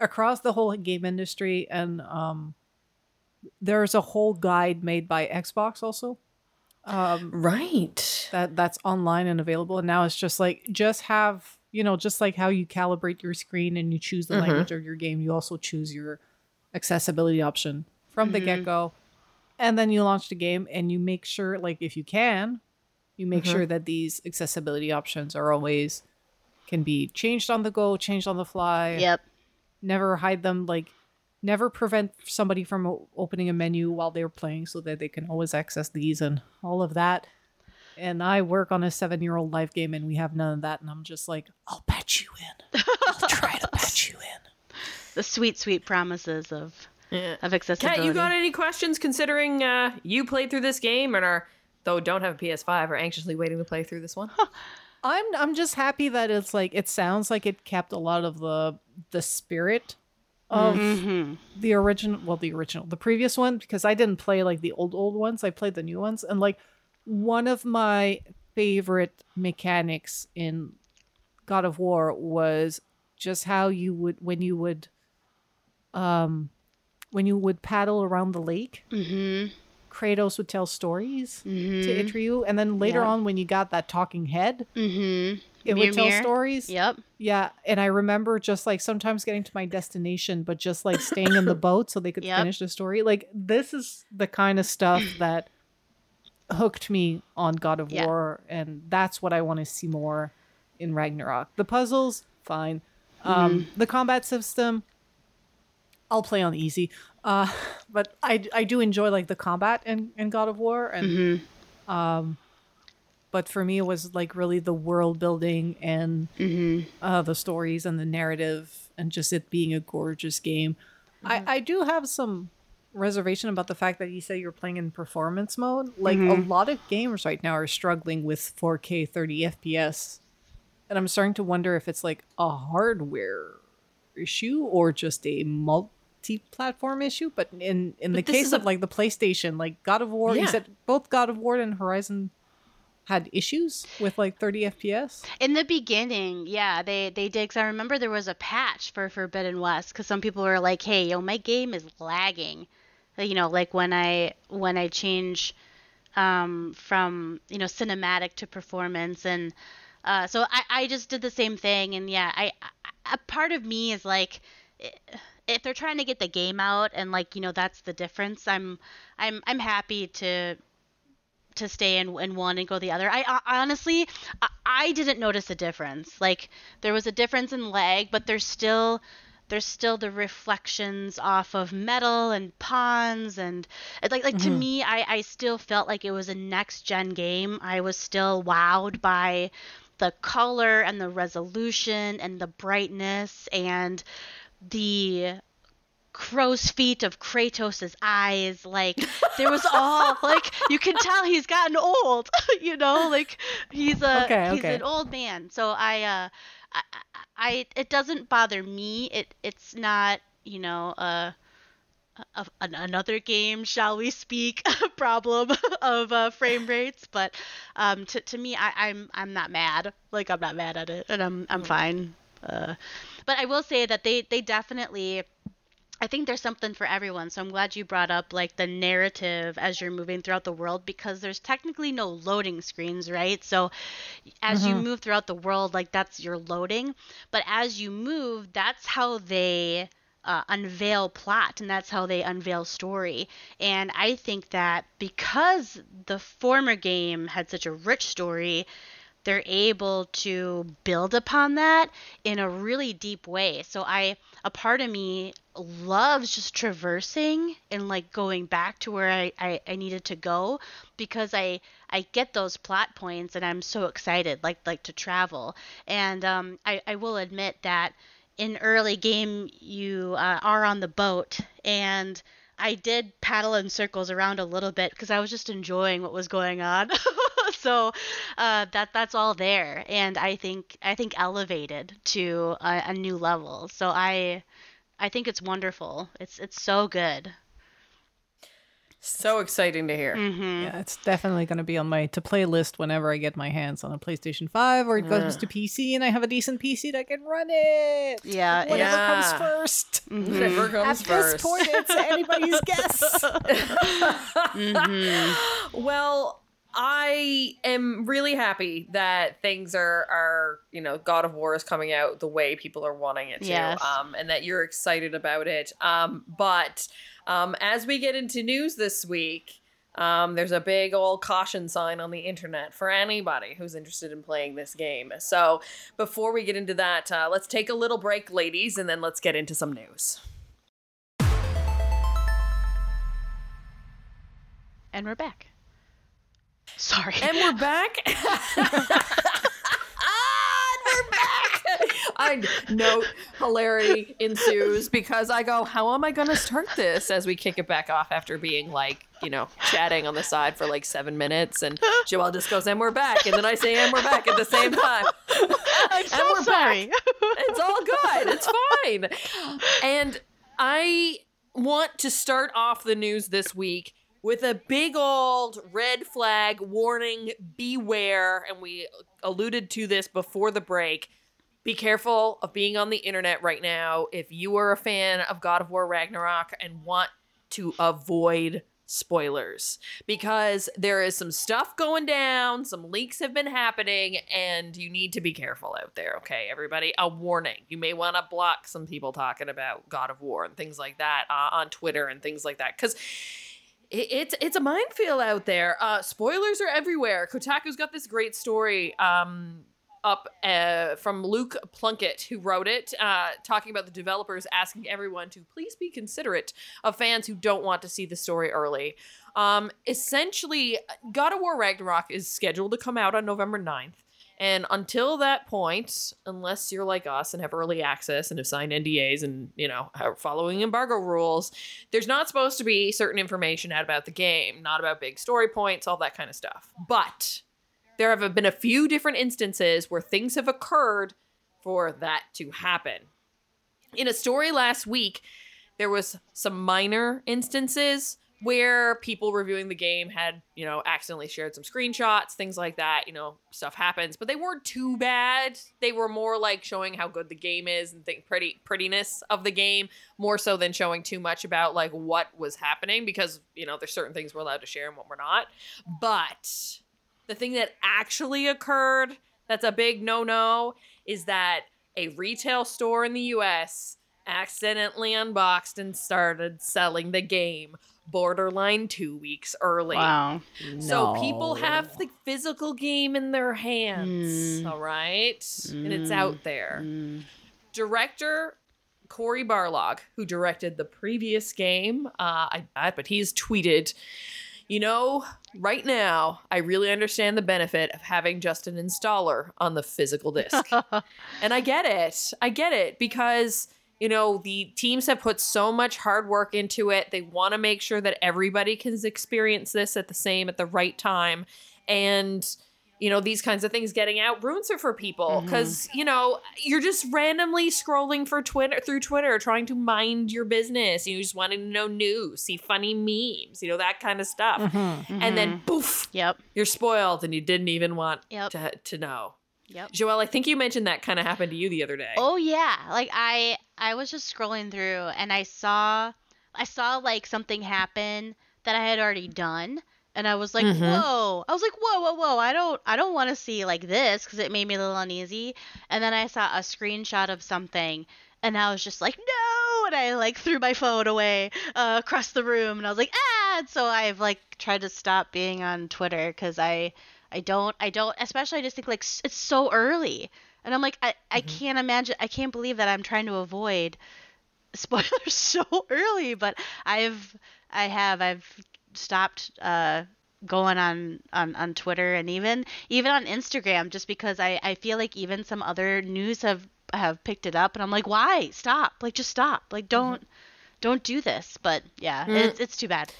across the whole game industry and um there's a whole guide made by Xbox also. Um Right. that that's online and available and now it's just like just have you know, just like how you calibrate your screen and you choose the Mhm. language of your game, you also choose your accessibility option from the Mhm. get go. And then you launch the game and you make sure, like, if you can, you make Mhm. sure that these accessibility options are always can be changed on the go, changed on the fly. Yep. Never hide them, like, never prevent somebody from opening a menu while they're playing so that they can always access these and all of that. And I work on a seven year old life game and we have none of that. And I'm just like, I'll patch you in. I'll try to patch you in. The sweet, sweet promises of Yeah. of accessibility. Kat, you got any questions considering uh, you played through this game and are, though don't have a PS5, are anxiously waiting to play through this one? I'm I'm just happy that it's like it sounds like it kept a lot of the the spirit of Mhm. the original well the original the previous one because I didn't play like the old old ones I played the new ones and like one of my favorite mechanics in God of War was just how you would when you would um when you would paddle around the lake Mhm. Kratos would tell stories Mhm. to Atreus and then later Yeah. on when you got that talking head Mhm. it would tell stories Yep. yeah, and I remember just like sometimes getting to my destination, but just like staying in the boat so they could Yep. finish the story. Like this is the kind of stuff that hooked me on God of Yeah. War, and that's what I want to see more in Ragnarok. The puzzles, fine. Um, Mm-hmm. The combat system, I'll play on easy. Uh, but I I do enjoy like the combat in, in God of War, and Mhm. um, but for me it was like really the world building and Mhm. uh, the stories and the narrative and just it being a gorgeous game. I, I do have some reservation about the fact that you say you're playing in performance mode. Like a mm-hmm. lot of gamers right now are struggling with 4K 30 FPS. And I'm starting to wonder if it's like a hardware issue or just a multi-platform issue. But in in the But this case of a- like the PlayStation, like God of War, Yeah. you said both God of War and Horizon had issues with like 30 FPS. In the beginning, yeah, they they did. Cause I remember there was a patch for Forbidden West because some people were like, "Hey, yo, my game is lagging." You know, like when I when I change um, from you know cinematic to performance, and uh, so I I just did the same thing, and yeah, I, I a part of me is like. If they're trying to get the game out and like you know that's the difference, I'm I'm I'm happy to to stay in, in one and go the other. I, I honestly, I, I didn't notice a difference. Like there was a difference in lag, but there's still there's still the reflections off of metal and pawns and like like to me I, I still felt like it was a next gen game i was still wowed by the color and the resolution and the brightness and the crow's feet of Kratos' eyes. Like there was all like you can tell he's gotten old. you know, like he's a Okay, he's okay. an old man. So I uh I, I, it doesn't bother me. It it's not you know of an, another game, shall we speak, problem of uh, frame rates, but um, to, to me, I, I'm I'm not mad. Like I'm not mad at it, and I'm I'm fine. Uh, but I will say that they they definitely I think there's something for everyone. So I'm glad you brought up like the narrative as you're moving throughout the world because there's technically no loading screens, right? So as you move throughout the world, like that's your loading. But as you move, that's how they uh, unveil plot and that's how they unveil story. And I think that because the former game had such a rich story, they're able to build upon that in a really deep way. So I a part of me loves just traversing and like going back to where I, I, I needed to go because I I get those plot points and I'm so excited like like to travel. And um, I, I will admit that in early game you uh, are on the boat and I did paddle in circles around a little bit because I was just enjoying what was going on. so uh, that that's all there, and I think I think elevated to a, a new level. So I I think it's wonderful. It's it's so good. So exciting to hear. hmm Yeah, it's definitely going to be on my to play list whenever I get my hands on a PlayStation 5 or it goes Yeah. to PC and I have a decent PC that can run it. Yeah, Whatever Yeah. comes first. Whatever At comes this first. point, it's anybody's guess. hmm Well, I am really happy that things are are you know God of War is coming out the way people are wanting it to, Yes. um, and that you're excited about it. Um, but um, as we get into news this week, um, there's a big old caution sign on the internet for anybody who's interested in playing this game. So before we get into that, uh, let's take a little break, ladies, and then let's get into some news. And we're back. Sorry. And we're back. and ah, we're back. I note hilarity ensues because I go, how am I going to start this as we kick it back off after being like, you know, chatting on the side for like seven minutes, and Joelle just goes, and we're back, and then I say, and we're back at the same time. I'm and so we're back. sorry. It's all good. It's fine. And I want to start off the news this week with a big old red flag warning beware. And we alluded to this before the break. Be careful of being on the internet right now if you are a fan of God of War Ragnarok and want to avoid spoilers because there is some stuff going down, some leaks have been happening, and you need to be careful out there, okay, everybody? A warning. You may want to block some people talking about God of War and things like that uh, on Twitter and things like that because it's it's a minefield out there. Uh, spoilers are everywhere. Kotaku's got this great story um, up uh, from Luke Plunkett, who wrote it, uh, talking about the developers asking everyone to please be considerate of fans who don't want to see the story early. Um, essentially, God of War Ragnarok is scheduled to come out on November 9th. And until that point, unless you're like us and have early access and have signed NDAs and, you know, are following embargo rules, there's not supposed to be certain information out about the game, not about big story points, all that kind of stuff. But there have been a few different instances where things have occurred for that to happen. In a story last week, there was some minor instances where people reviewing the game had, you know, accidentally shared some screenshots, things like that, you know, stuff happens, but they weren't too bad. They were more like showing how good the game is and think pretty prettiness of the game, more so than showing too much about like what was happening because, you know, there's certain things we're allowed to share and what we're not. But the thing that actually occurred that's a big no-no is that a retail store in the US accidentally unboxed and started selling the game borderline 2 weeks early. Wow. So people have the physical game in their hands, Mm. all right? And it's Mm. out there. Mm. Director Cory Barlog, who directed the previous game, uh, I bet, but he's tweeted, you know, right now, I really understand the benefit of having just an installer on the physical disc. and I get it. I get it because, you know, the teams have put so much hard work into it. They want to make sure that everybody can experience this at the same, at the right time. And, you know, these kinds of things getting out ruins it for people because, you know, you're just randomly scrolling for Twitter through Twitter trying to mind your business. You just wanting to know news, see funny memes, you know, that kind of stuff. Mm-hmm. And then poof, Yep. you're spoiled and you didn't even want Yep. to, to know. Yep. Joelle, I think you mentioned that kind of happened to you the other day. Oh yeah, like I I was just scrolling through and I saw I saw like something happen that I had already done and I was like, Mhm. "Whoa." I was like, "Whoa, whoa, whoa. I don't I don't want to see like this cuz it made me a little uneasy." And then I saw a screenshot of something and I was just like, "No!" And I like threw my phone away uh, across the room and I was like, "Ah!" And so I've like tried to stop being on Twitter cuz I I don't I don't especially I just think like it's so early. And I'm like, I, I mm-hmm. can't imagine, I can't believe that I'm trying to avoid spoilers so early, but I've, I have, I've stopped uh, going on, on, on Twitter and even, even on Instagram just because I, I feel like even some other news have, have picked it up and I'm like, why? Stop. Like, just stop. Like, mm-hmm. don't, don't do this. But yeah, mm. it's, it's too bad.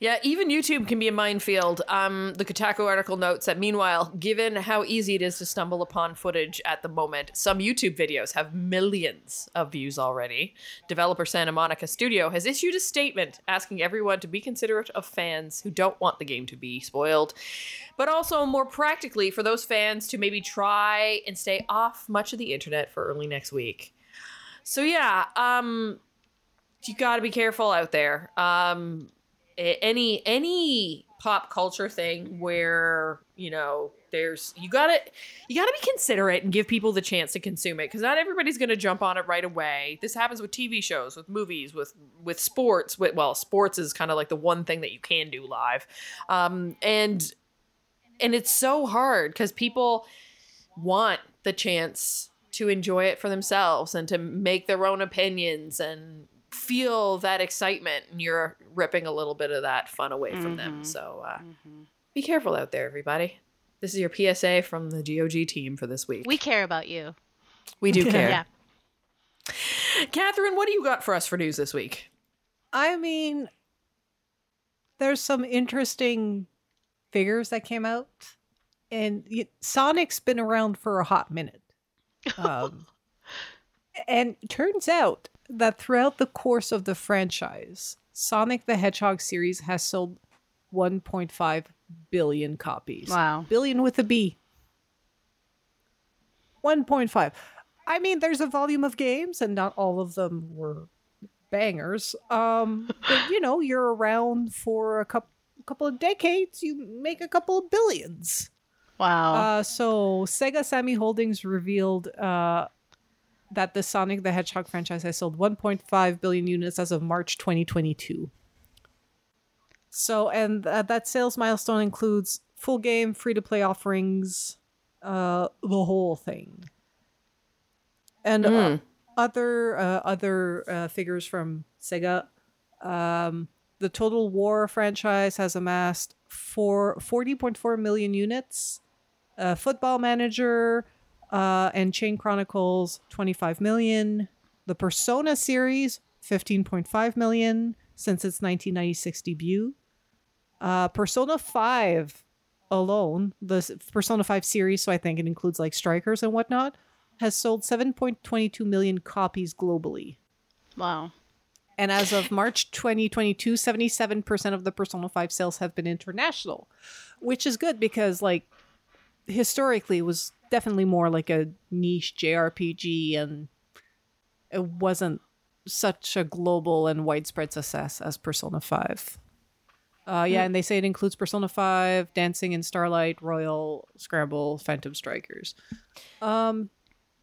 Yeah, even YouTube can be a minefield. Um, the Kotaku article notes that meanwhile, given how easy it is to stumble upon footage at the moment, some YouTube videos have millions of views already. Developer Santa Monica Studio has issued a statement asking everyone to be considerate of fans who don't want the game to be spoiled, but also more practically for those fans to maybe try and stay off much of the internet for early next week. So yeah, um, you got to be careful out there. Um, any any pop culture thing where you know there's you gotta you gotta be considerate and give people the chance to consume it because not everybody's gonna jump on it right away. This happens with tv shows with movies with with sports with well sports is kind of like the one thing that you can do live. Um and and it's so hard because people want the chance to enjoy it for themselves and to make their own opinions and feel that excitement and you're ripping a little bit of that fun away from them Mhm. so uh, Mhm. be careful out there everybody this is your psa from the gog team for this week We care about you. we do care Yeah. catherine what do you got for us for news this week I mean, there's some interesting figures that came out, and y- Sonic's been around for a hot minute. Um, and turns out that throughout the course of the franchise, Sonic the Hedgehog series has sold 1.5 billion copies. Wow. Billion with a B. 1.5. I mean, there's a volume of games, and not all of them were bangers. Um, but you know, you're around for a couple couple of decades, you make a couple of billions. Wow. Uh, so Sega Sammy Holdings revealed uh, that the Sonic the Hedgehog franchise has sold 1.5 billion units as of March 2022. So, and th- that sales milestone includes full game, free to play offerings, uh, the whole thing, and uh, Mm. other uh, other uh, figures from Sega. Um, the Total War franchise has amassed for 40.4 million units. Uh, Football Manager uh, and Chain Chronicles 25 million. The Persona series 15.5 million since its 1996 debut. Uh, Persona 5 alone, the Persona 5 series, so I think it includes like Strikers and whatnot, has sold 7.22 million copies globally. wow. And as of March 2022, 77% of the Persona 5 sales have been international, which is good because, like, historically, it was definitely more like a niche JRPG and it wasn't such a global and widespread success as Persona 5. Uh, yeah, and they say it includes Persona 5, Dancing in Starlight, Royal Scramble, Phantom Strikers. Um,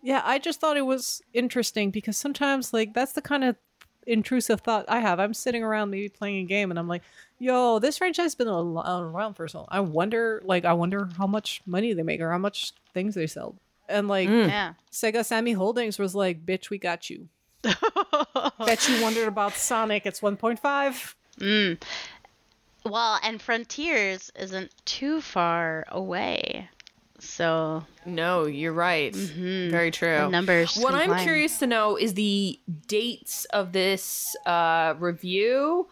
yeah, I just thought it was interesting because sometimes, like, that's the kind of intrusive thought I have. I'm sitting around maybe playing a game and I'm like, yo, this franchise has been around for so long. I wonder, like, I wonder how much money they make or how much things they sell. And like, Mm. Yeah. Sega Sammy Holdings was like, bitch, we got you. Bet you wondered about Sonic. It's 1.5. mm. Well, and Frontiers isn't too far away. So no you're right mhm, very true the numbers. What can I'm climb. curious to know is the dates of this uh, review.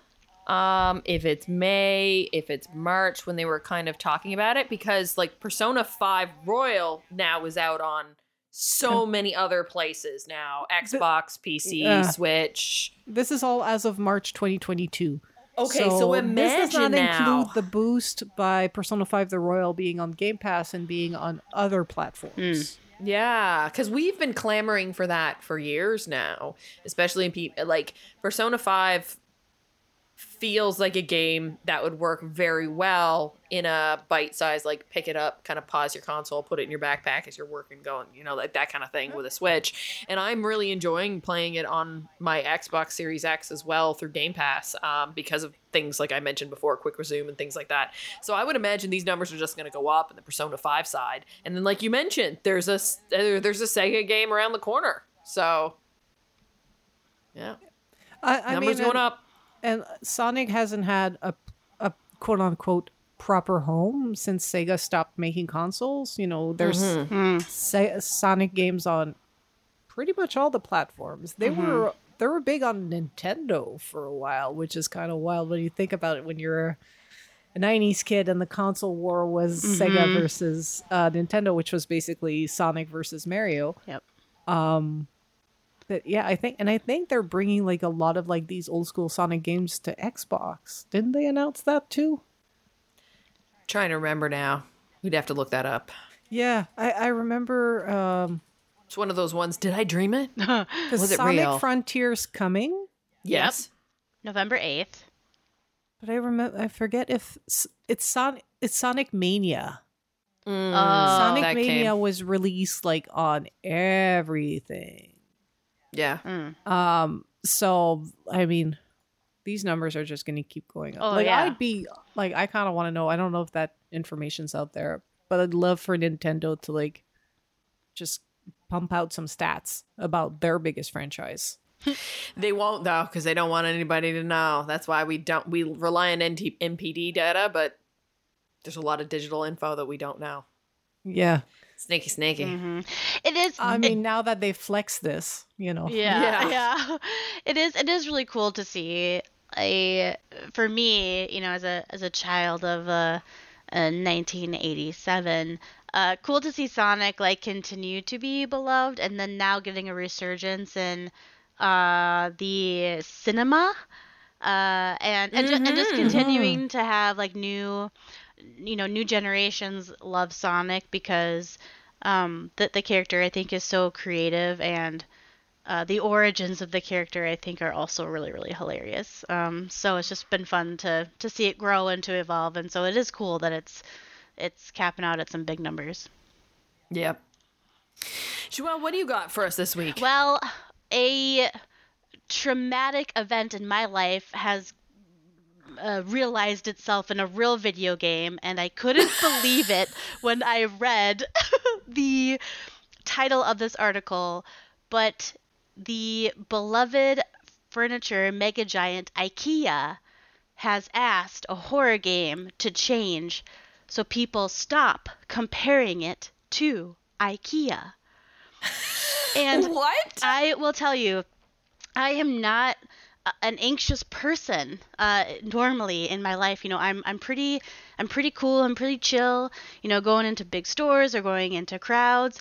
Um, if it's May, if it's March, when they were kind of talking about it, because like Persona 5 Royal now is out on so many other places now Xbox, PC, Yeah. Switch. This is all as of March 2022. Okay, so, this does not imagine now. include the boost by Persona 5 The Royal being on Game Pass and being on other platforms. Yeah, because we've been clamoring for that for years now, especially in people like Persona 5 feels like a game that would work very well in a bite size, like pick it up, kind of pause your console, put it in your backpack as you're working, going, you know, like that kind of thing with a Switch. And I'm really enjoying playing it on my Xbox Series X as well through Game Pass um, because of things like I mentioned before, quick resume and things like that. So I would imagine these numbers are just going to go up in the Persona 5 side. And then, like you mentioned, there's a uh, there's a Sega game around the corner. So yeah, I, I numbers mean, going up. And Sonic hasn't had a, a quote unquote proper home since Sega stopped making consoles. You know, there's Mm-hmm. Mm. Sa- Sonic games on pretty much all the platforms. They were they were big on Nintendo for a while, which is kind of wild when you think about it. When you're a '90s kid and the console war was Sega versus uh, Nintendo, which was basically Sonic versus Mario. Yep. Um, but yeah, I think, and I think they're bringing like a lot of like these old school Sonic games to Xbox. Didn't they announce that too? Trying to remember now. We'd have to look that up. Yeah, I, I remember um, It's one of those ones. Did I dream it? because Was it Sonic real? Frontiers coming. Yes. November eighth. but I remember I forget if it's Sonic it's Sonic Mania. Mm, Oh. Sonic Mania came. was released like on everything. Yeah. Mm. Um so I mean these numbers are just going to keep going up. Oh, like yeah. I'd be like I kind of want to know. I don't know if that information's out there, but I'd love for Nintendo to like just pump out some stats about their biggest franchise. They won't though, because they don't want anybody to know. That's why we don't. We rely on NT, NPD data, but there's a lot of digital info that we don't know. Yeah. Snaky, snaky. hmm It is. I it- mean, now that they flex this, you know. yeah, Yeah. yeah, It is. It is really cool to see. I, for me, you know, as a as a child of uh, uh 1987, uh, cool to see Sonic like continue to be beloved, and then now getting a resurgence in uh the cinema, uh, and and, ju- and just Mhm. continuing to have like new, you know, new generations love Sonic because um the the character I think is so creative and uh, the origins of the character I think are also really really hilarious. Um, so it's just been fun to to see it grow and to evolve, and so it is cool that it's it's capping out at some big numbers. Yep. Joelle, what do you got for us this week? Well, a traumatic event in my life has uh, realized itself in a real video game, and I couldn't believe it when I read the title of this article. But the beloved furniture mega giant IKEA has asked a horror game to change so people stop comparing it to IKEA. And what? I will tell you, I am not an anxious person uh, normally in my life. You know, I'm I'm pretty I'm pretty cool. I'm pretty chill. You know, going into big stores or going into crowds.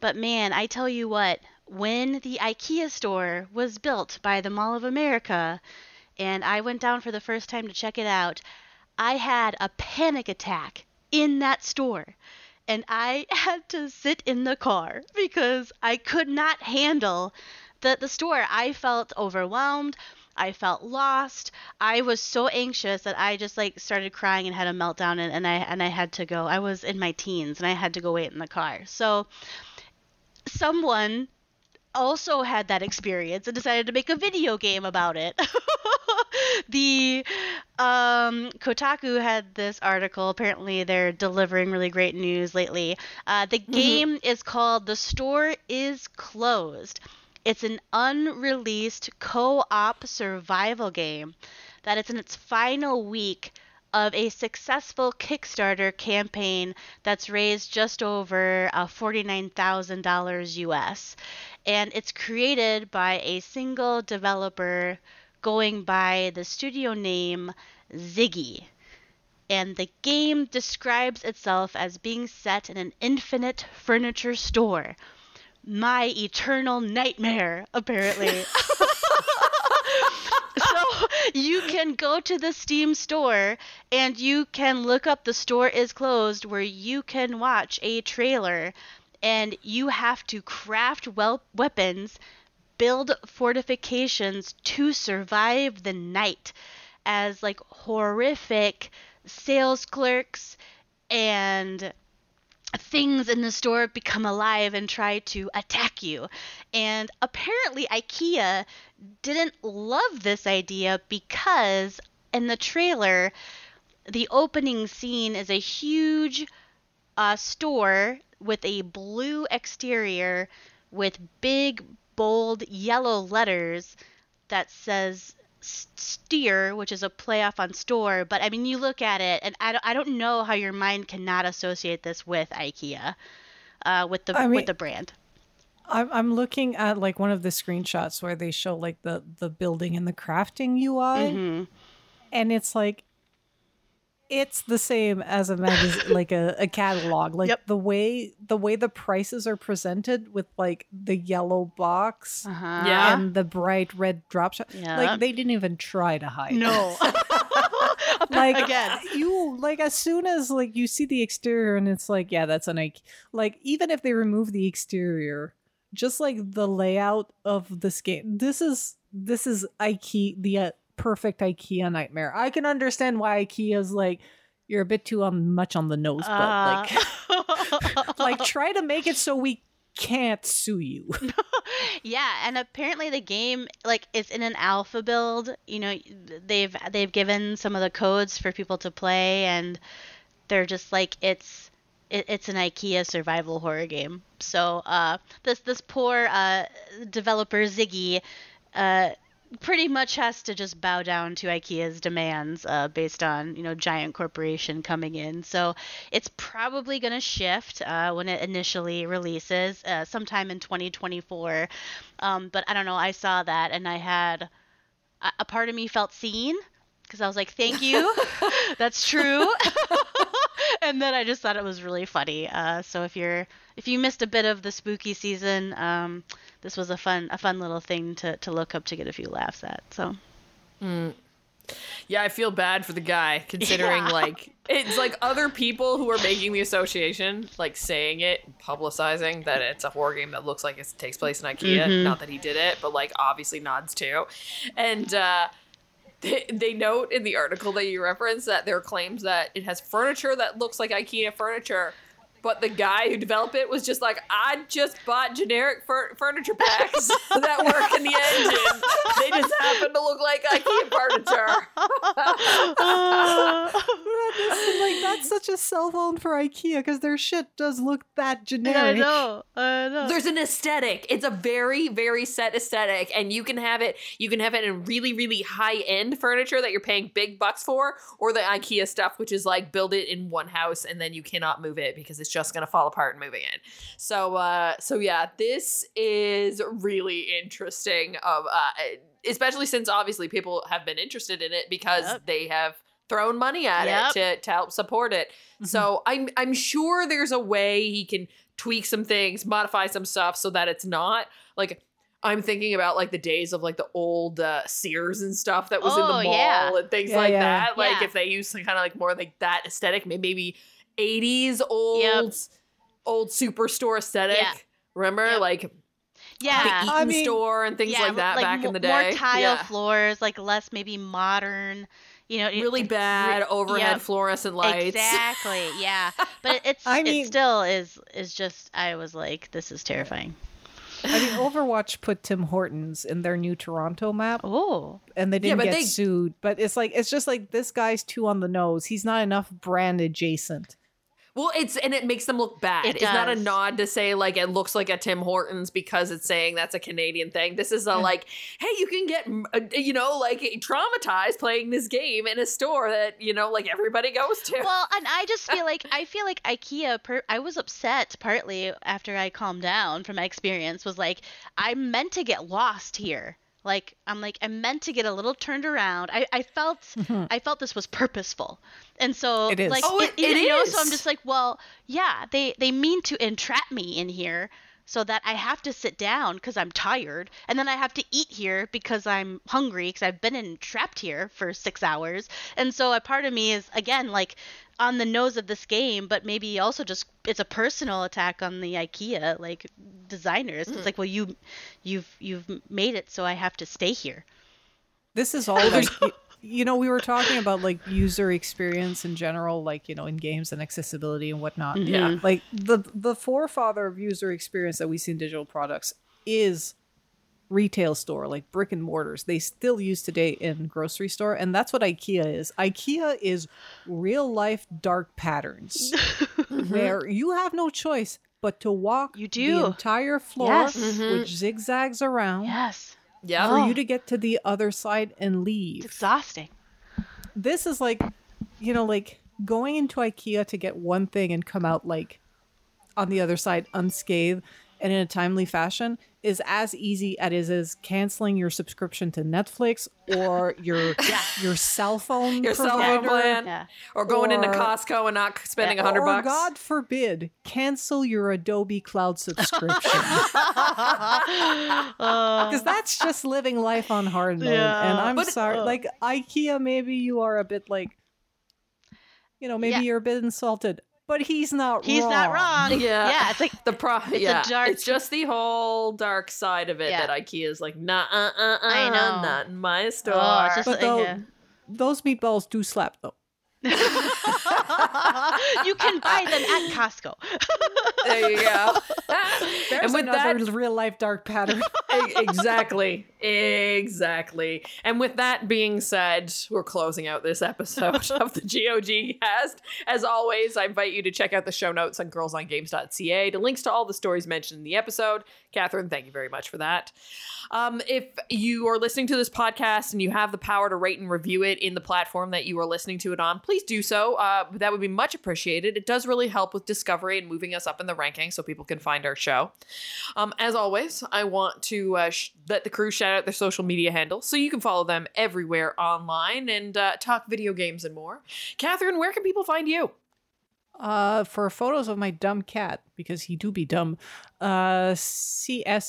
But man, I tell you what, when the IKEA store was built by the Mall of America, and I went down for the first time to check it out, I had a panic attack in that store. And I had to sit in the car because I could not handle the, the store. I felt overwhelmed. I felt lost. I was so anxious that I just like started crying and had a meltdown and, and I and I had to go. I was in my teens and I had to go wait in the car. So someone also had that experience and decided to make a video game about it. the um, Kotaku had this article. Apparently, they're delivering really great news lately. Uh, the game is called "The Store Is Closed." It's an unreleased co-op survival game that is in its final week of a successful Kickstarter campaign that's raised just over uh, $49,000 US. And it's created by a single developer going by the studio name Ziggy. And the game describes itself as being set in an infinite furniture store. My eternal nightmare, apparently. so you can go to the Steam store and you can look up the store is closed where you can watch a trailer and you have to craft well weapons, build fortifications to survive the night as like horrific sales clerks and things in the store become alive and try to attack you. And apparently, IKEA didn't love this idea because in the trailer, the opening scene is a huge uh, store with a blue exterior with big, bold yellow letters that says steer, which is a play off on store. But I mean, you look at it, and I don't, I don't know how your mind cannot associate this with IKEA, uh, with the I mean- with the brand. I'm I'm looking at like one of the screenshots where they show like the the building and the crafting UI, Mhm. and it's like it's the same as a magazine, like a, a catalog. Like Yep. the way the way the prices are presented with like the yellow box Uh-huh. Yeah. and the bright red drop shot. Yeah. Like they didn't even try to hide. it. No. like Again. you like as soon as like you see the exterior and it's like yeah that's an Ike like even if they remove the exterior just like the layout of this game this is this is Ike the uh, perfect IKEA nightmare. I can understand why IKEA's like you're a bit too um, much on the nose, but Uh, like like try to make it so we can't sue you. yeah, and apparently the game like is in an alpha build. You know, they've they've given some of the codes for people to play, and they're just like it's it, it's an IKEA survival horror game. So uh, this this poor uh, developer Ziggy. Uh, pretty much has to just bow down to IKEA's demands uh, based on you know giant corporation coming in. So it's probably going to shift uh, when it initially releases uh, sometime in 2024. Um, but I don't know. I saw that and I had a, a part of me felt seen because I was like, "Thank you, that's true." and then I just thought it was really funny. Uh, so if you're if you missed a bit of the spooky season, um, this was a fun a fun little thing to, to look up to get a few laughs at. So Yeah, I feel bad for the guy considering Yeah. like it's like other people who are making the association, like saying it, publicizing that it's a horror game that looks like it takes place in IKEA. Not that he did it, but like obviously nods to, And uh they, they note in the article that you referenced that there are claims that it has furniture that looks like IKEA furniture. But the guy who developed it was just like, I just bought generic fur- furniture packs that work in the engine. They just happen to look like IKEA furniture. like that's such a cell phone for IKEA because their shit does look that I generic. know, I know. There's an aesthetic. It's a very, very set aesthetic, and you can have it. You can have it in really, really high end furniture that you're paying big bucks for, or the IKEA stuff, which is like build it in one house and then you cannot move it because it's just gonna fall apart and moving in. So, uh, so yeah, this is really interesting. Of uh, especially since obviously people have been interested in it because Yep. they have thrown money at Yep. it to to help support it. So I'm I'm sure there's a way he can tweak some things, modify some stuff so that it's not like I'm thinking about like the days of like the old uh, Sears and stuff that was in Oh, the mall yeah. and things Yeah, like yeah. that. Like if they use some kind of like more like that aesthetic, may- maybe 80s old old superstore aesthetic. Yeah. Remember Yep. like yeah. the Eaton I mean- store and things yeah, like that back mo- in the day. More day. tile yeah. floors, like less maybe modern. You know, it- Really it- bad re- overhead yeah, fluorescent lights. Exactly. Yeah, but it's I it still is is just. I was like, this is terrifying. I mean, Overwatch put Tim Hortons in their new Toronto map, Oh, and they didn't but get they- sued. But it's like it's just like this guy's too on the nose. He's not enough brand adjacent. Well, it's and it makes them look bad. It it's not a nod to say like it looks like a Tim Hortons because it's saying that's a Canadian thing. This is a like, hey, you can get uh, you know like traumatized playing this game in a store that you know like everybody goes to. well, and I just feel like I feel like IKEA. Per- I was upset partly after I calmed down from my experience. Was like I meant to get lost here. Like I'm like I meant to get a little turned around. I, I felt I felt this was purposeful, and so It is. like Oh, it- you it know. So I'm just like, well, yeah, they they mean to entrap me in here. So that I have to sit down because I'm tired, and then I have to eat here because I'm hungry because I've been entrapped here for six hours. And so a part of me is again like on the nose of this game, but maybe also just it's a personal attack on the IKEA like designers. It's mm. like, well, you, you've you've made it, so I have to stay here. This is all like y- you know we were talking about like user experience in general, like you know in games and accessibility and whatnot. Mm-hmm. Yeah. like the the forefather of user experience that we see in digital products is retail store like brick and mortars they still use today in grocery store and that's what ikea is ikea is real life dark patterns where mm-hmm. you have no choice but to walk You the do. entire floor Yes. which mm-hmm. zigzags around Yes, yeah, for you to get to the other side and leave it's exhausting. this is like you know like going into ikea to get one thing and come out like on the other side unscathed and in a timely fashion is as easy as it is canceling your subscription to netflix or your your cell phone your cell phone plan, Yeah. or going into Costco and not spending a hundred or bucks. god forbid cancel your adobe cloud subscription. Because that's just living life on hard mode. And i'm But- sorry uh, like ikea maybe you are a bit like you know maybe Yeah. you're a bit insulted but he's not He's wrong. not wrong. Yeah. Yeah, it's like The pro, a yeah, dark- it's just the whole dark side of it Yeah. that IKEA is like, nah, uh, uh, uh, I know. not in my store. Oh, just But though, yeah. those meatballs do slap though. you can buy them at Costco. there you go. There's and with another that, real life dark pattern. Exactly exactly and with that being said we're closing out this episode of the gog cast as always i invite you to check out the show notes on girlsongames.ca to links to all the stories mentioned in the episode catherine thank you very much for that um, if you are listening to this podcast and you have the power to rate and review it in the platform that you are listening to it on, please do so. Uh, that would be much appreciated. It does really help with discovery and moving us up in the rankings so people can find our show. Um, as always, I want to uh, sh- let the crew shout out their social media handles so you can follow them everywhere online and uh, talk video games and more. Catherine, where can people find you? Uh, for photos of my dumb cat, because he do be dumb, uh, CSDSBINS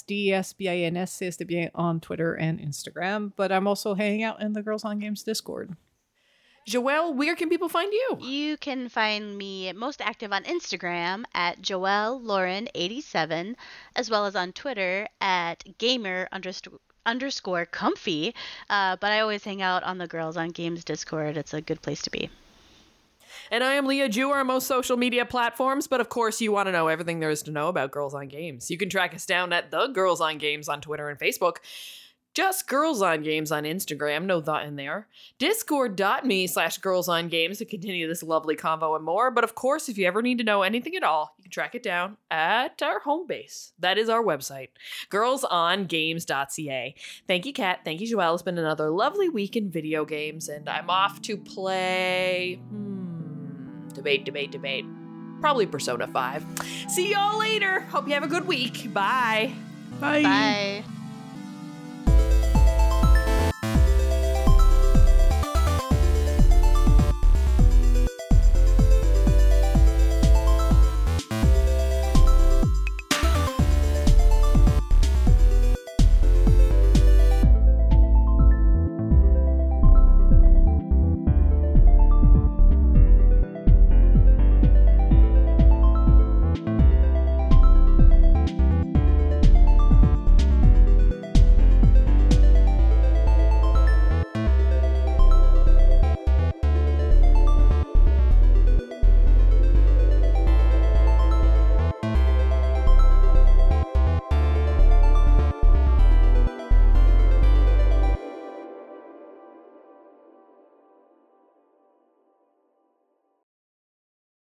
on Twitter and Instagram. But I'm also hanging out in the Girls on Games Discord. Joelle, where can people find you? You can find me most active on Instagram at Joelle Lauren 87 as well as on Twitter at gamer underscore underscore comfy. Uh, but I always hang out on the Girls on Games Discord. It's a good place to be. And I am Leah Jewer on most social media platforms, but of course, you want to know everything there is to know about Girls on Games. You can track us down at The Girls on Games on Twitter and Facebook. Just Girls on Games on Instagram, no thought in there. Discord.me slash Girls on Games to continue this lovely convo and more. But of course, if you ever need to know anything at all, you can track it down at our home base. That is our website, girlsongames.ca. Thank you, Kat. Thank you, Joelle. It's been another lovely week in video games, and I'm off to play. Hmm, debate, debate, debate. Probably Persona 5. See y'all later. Hope you have a good week. Bye. Bye. Bye.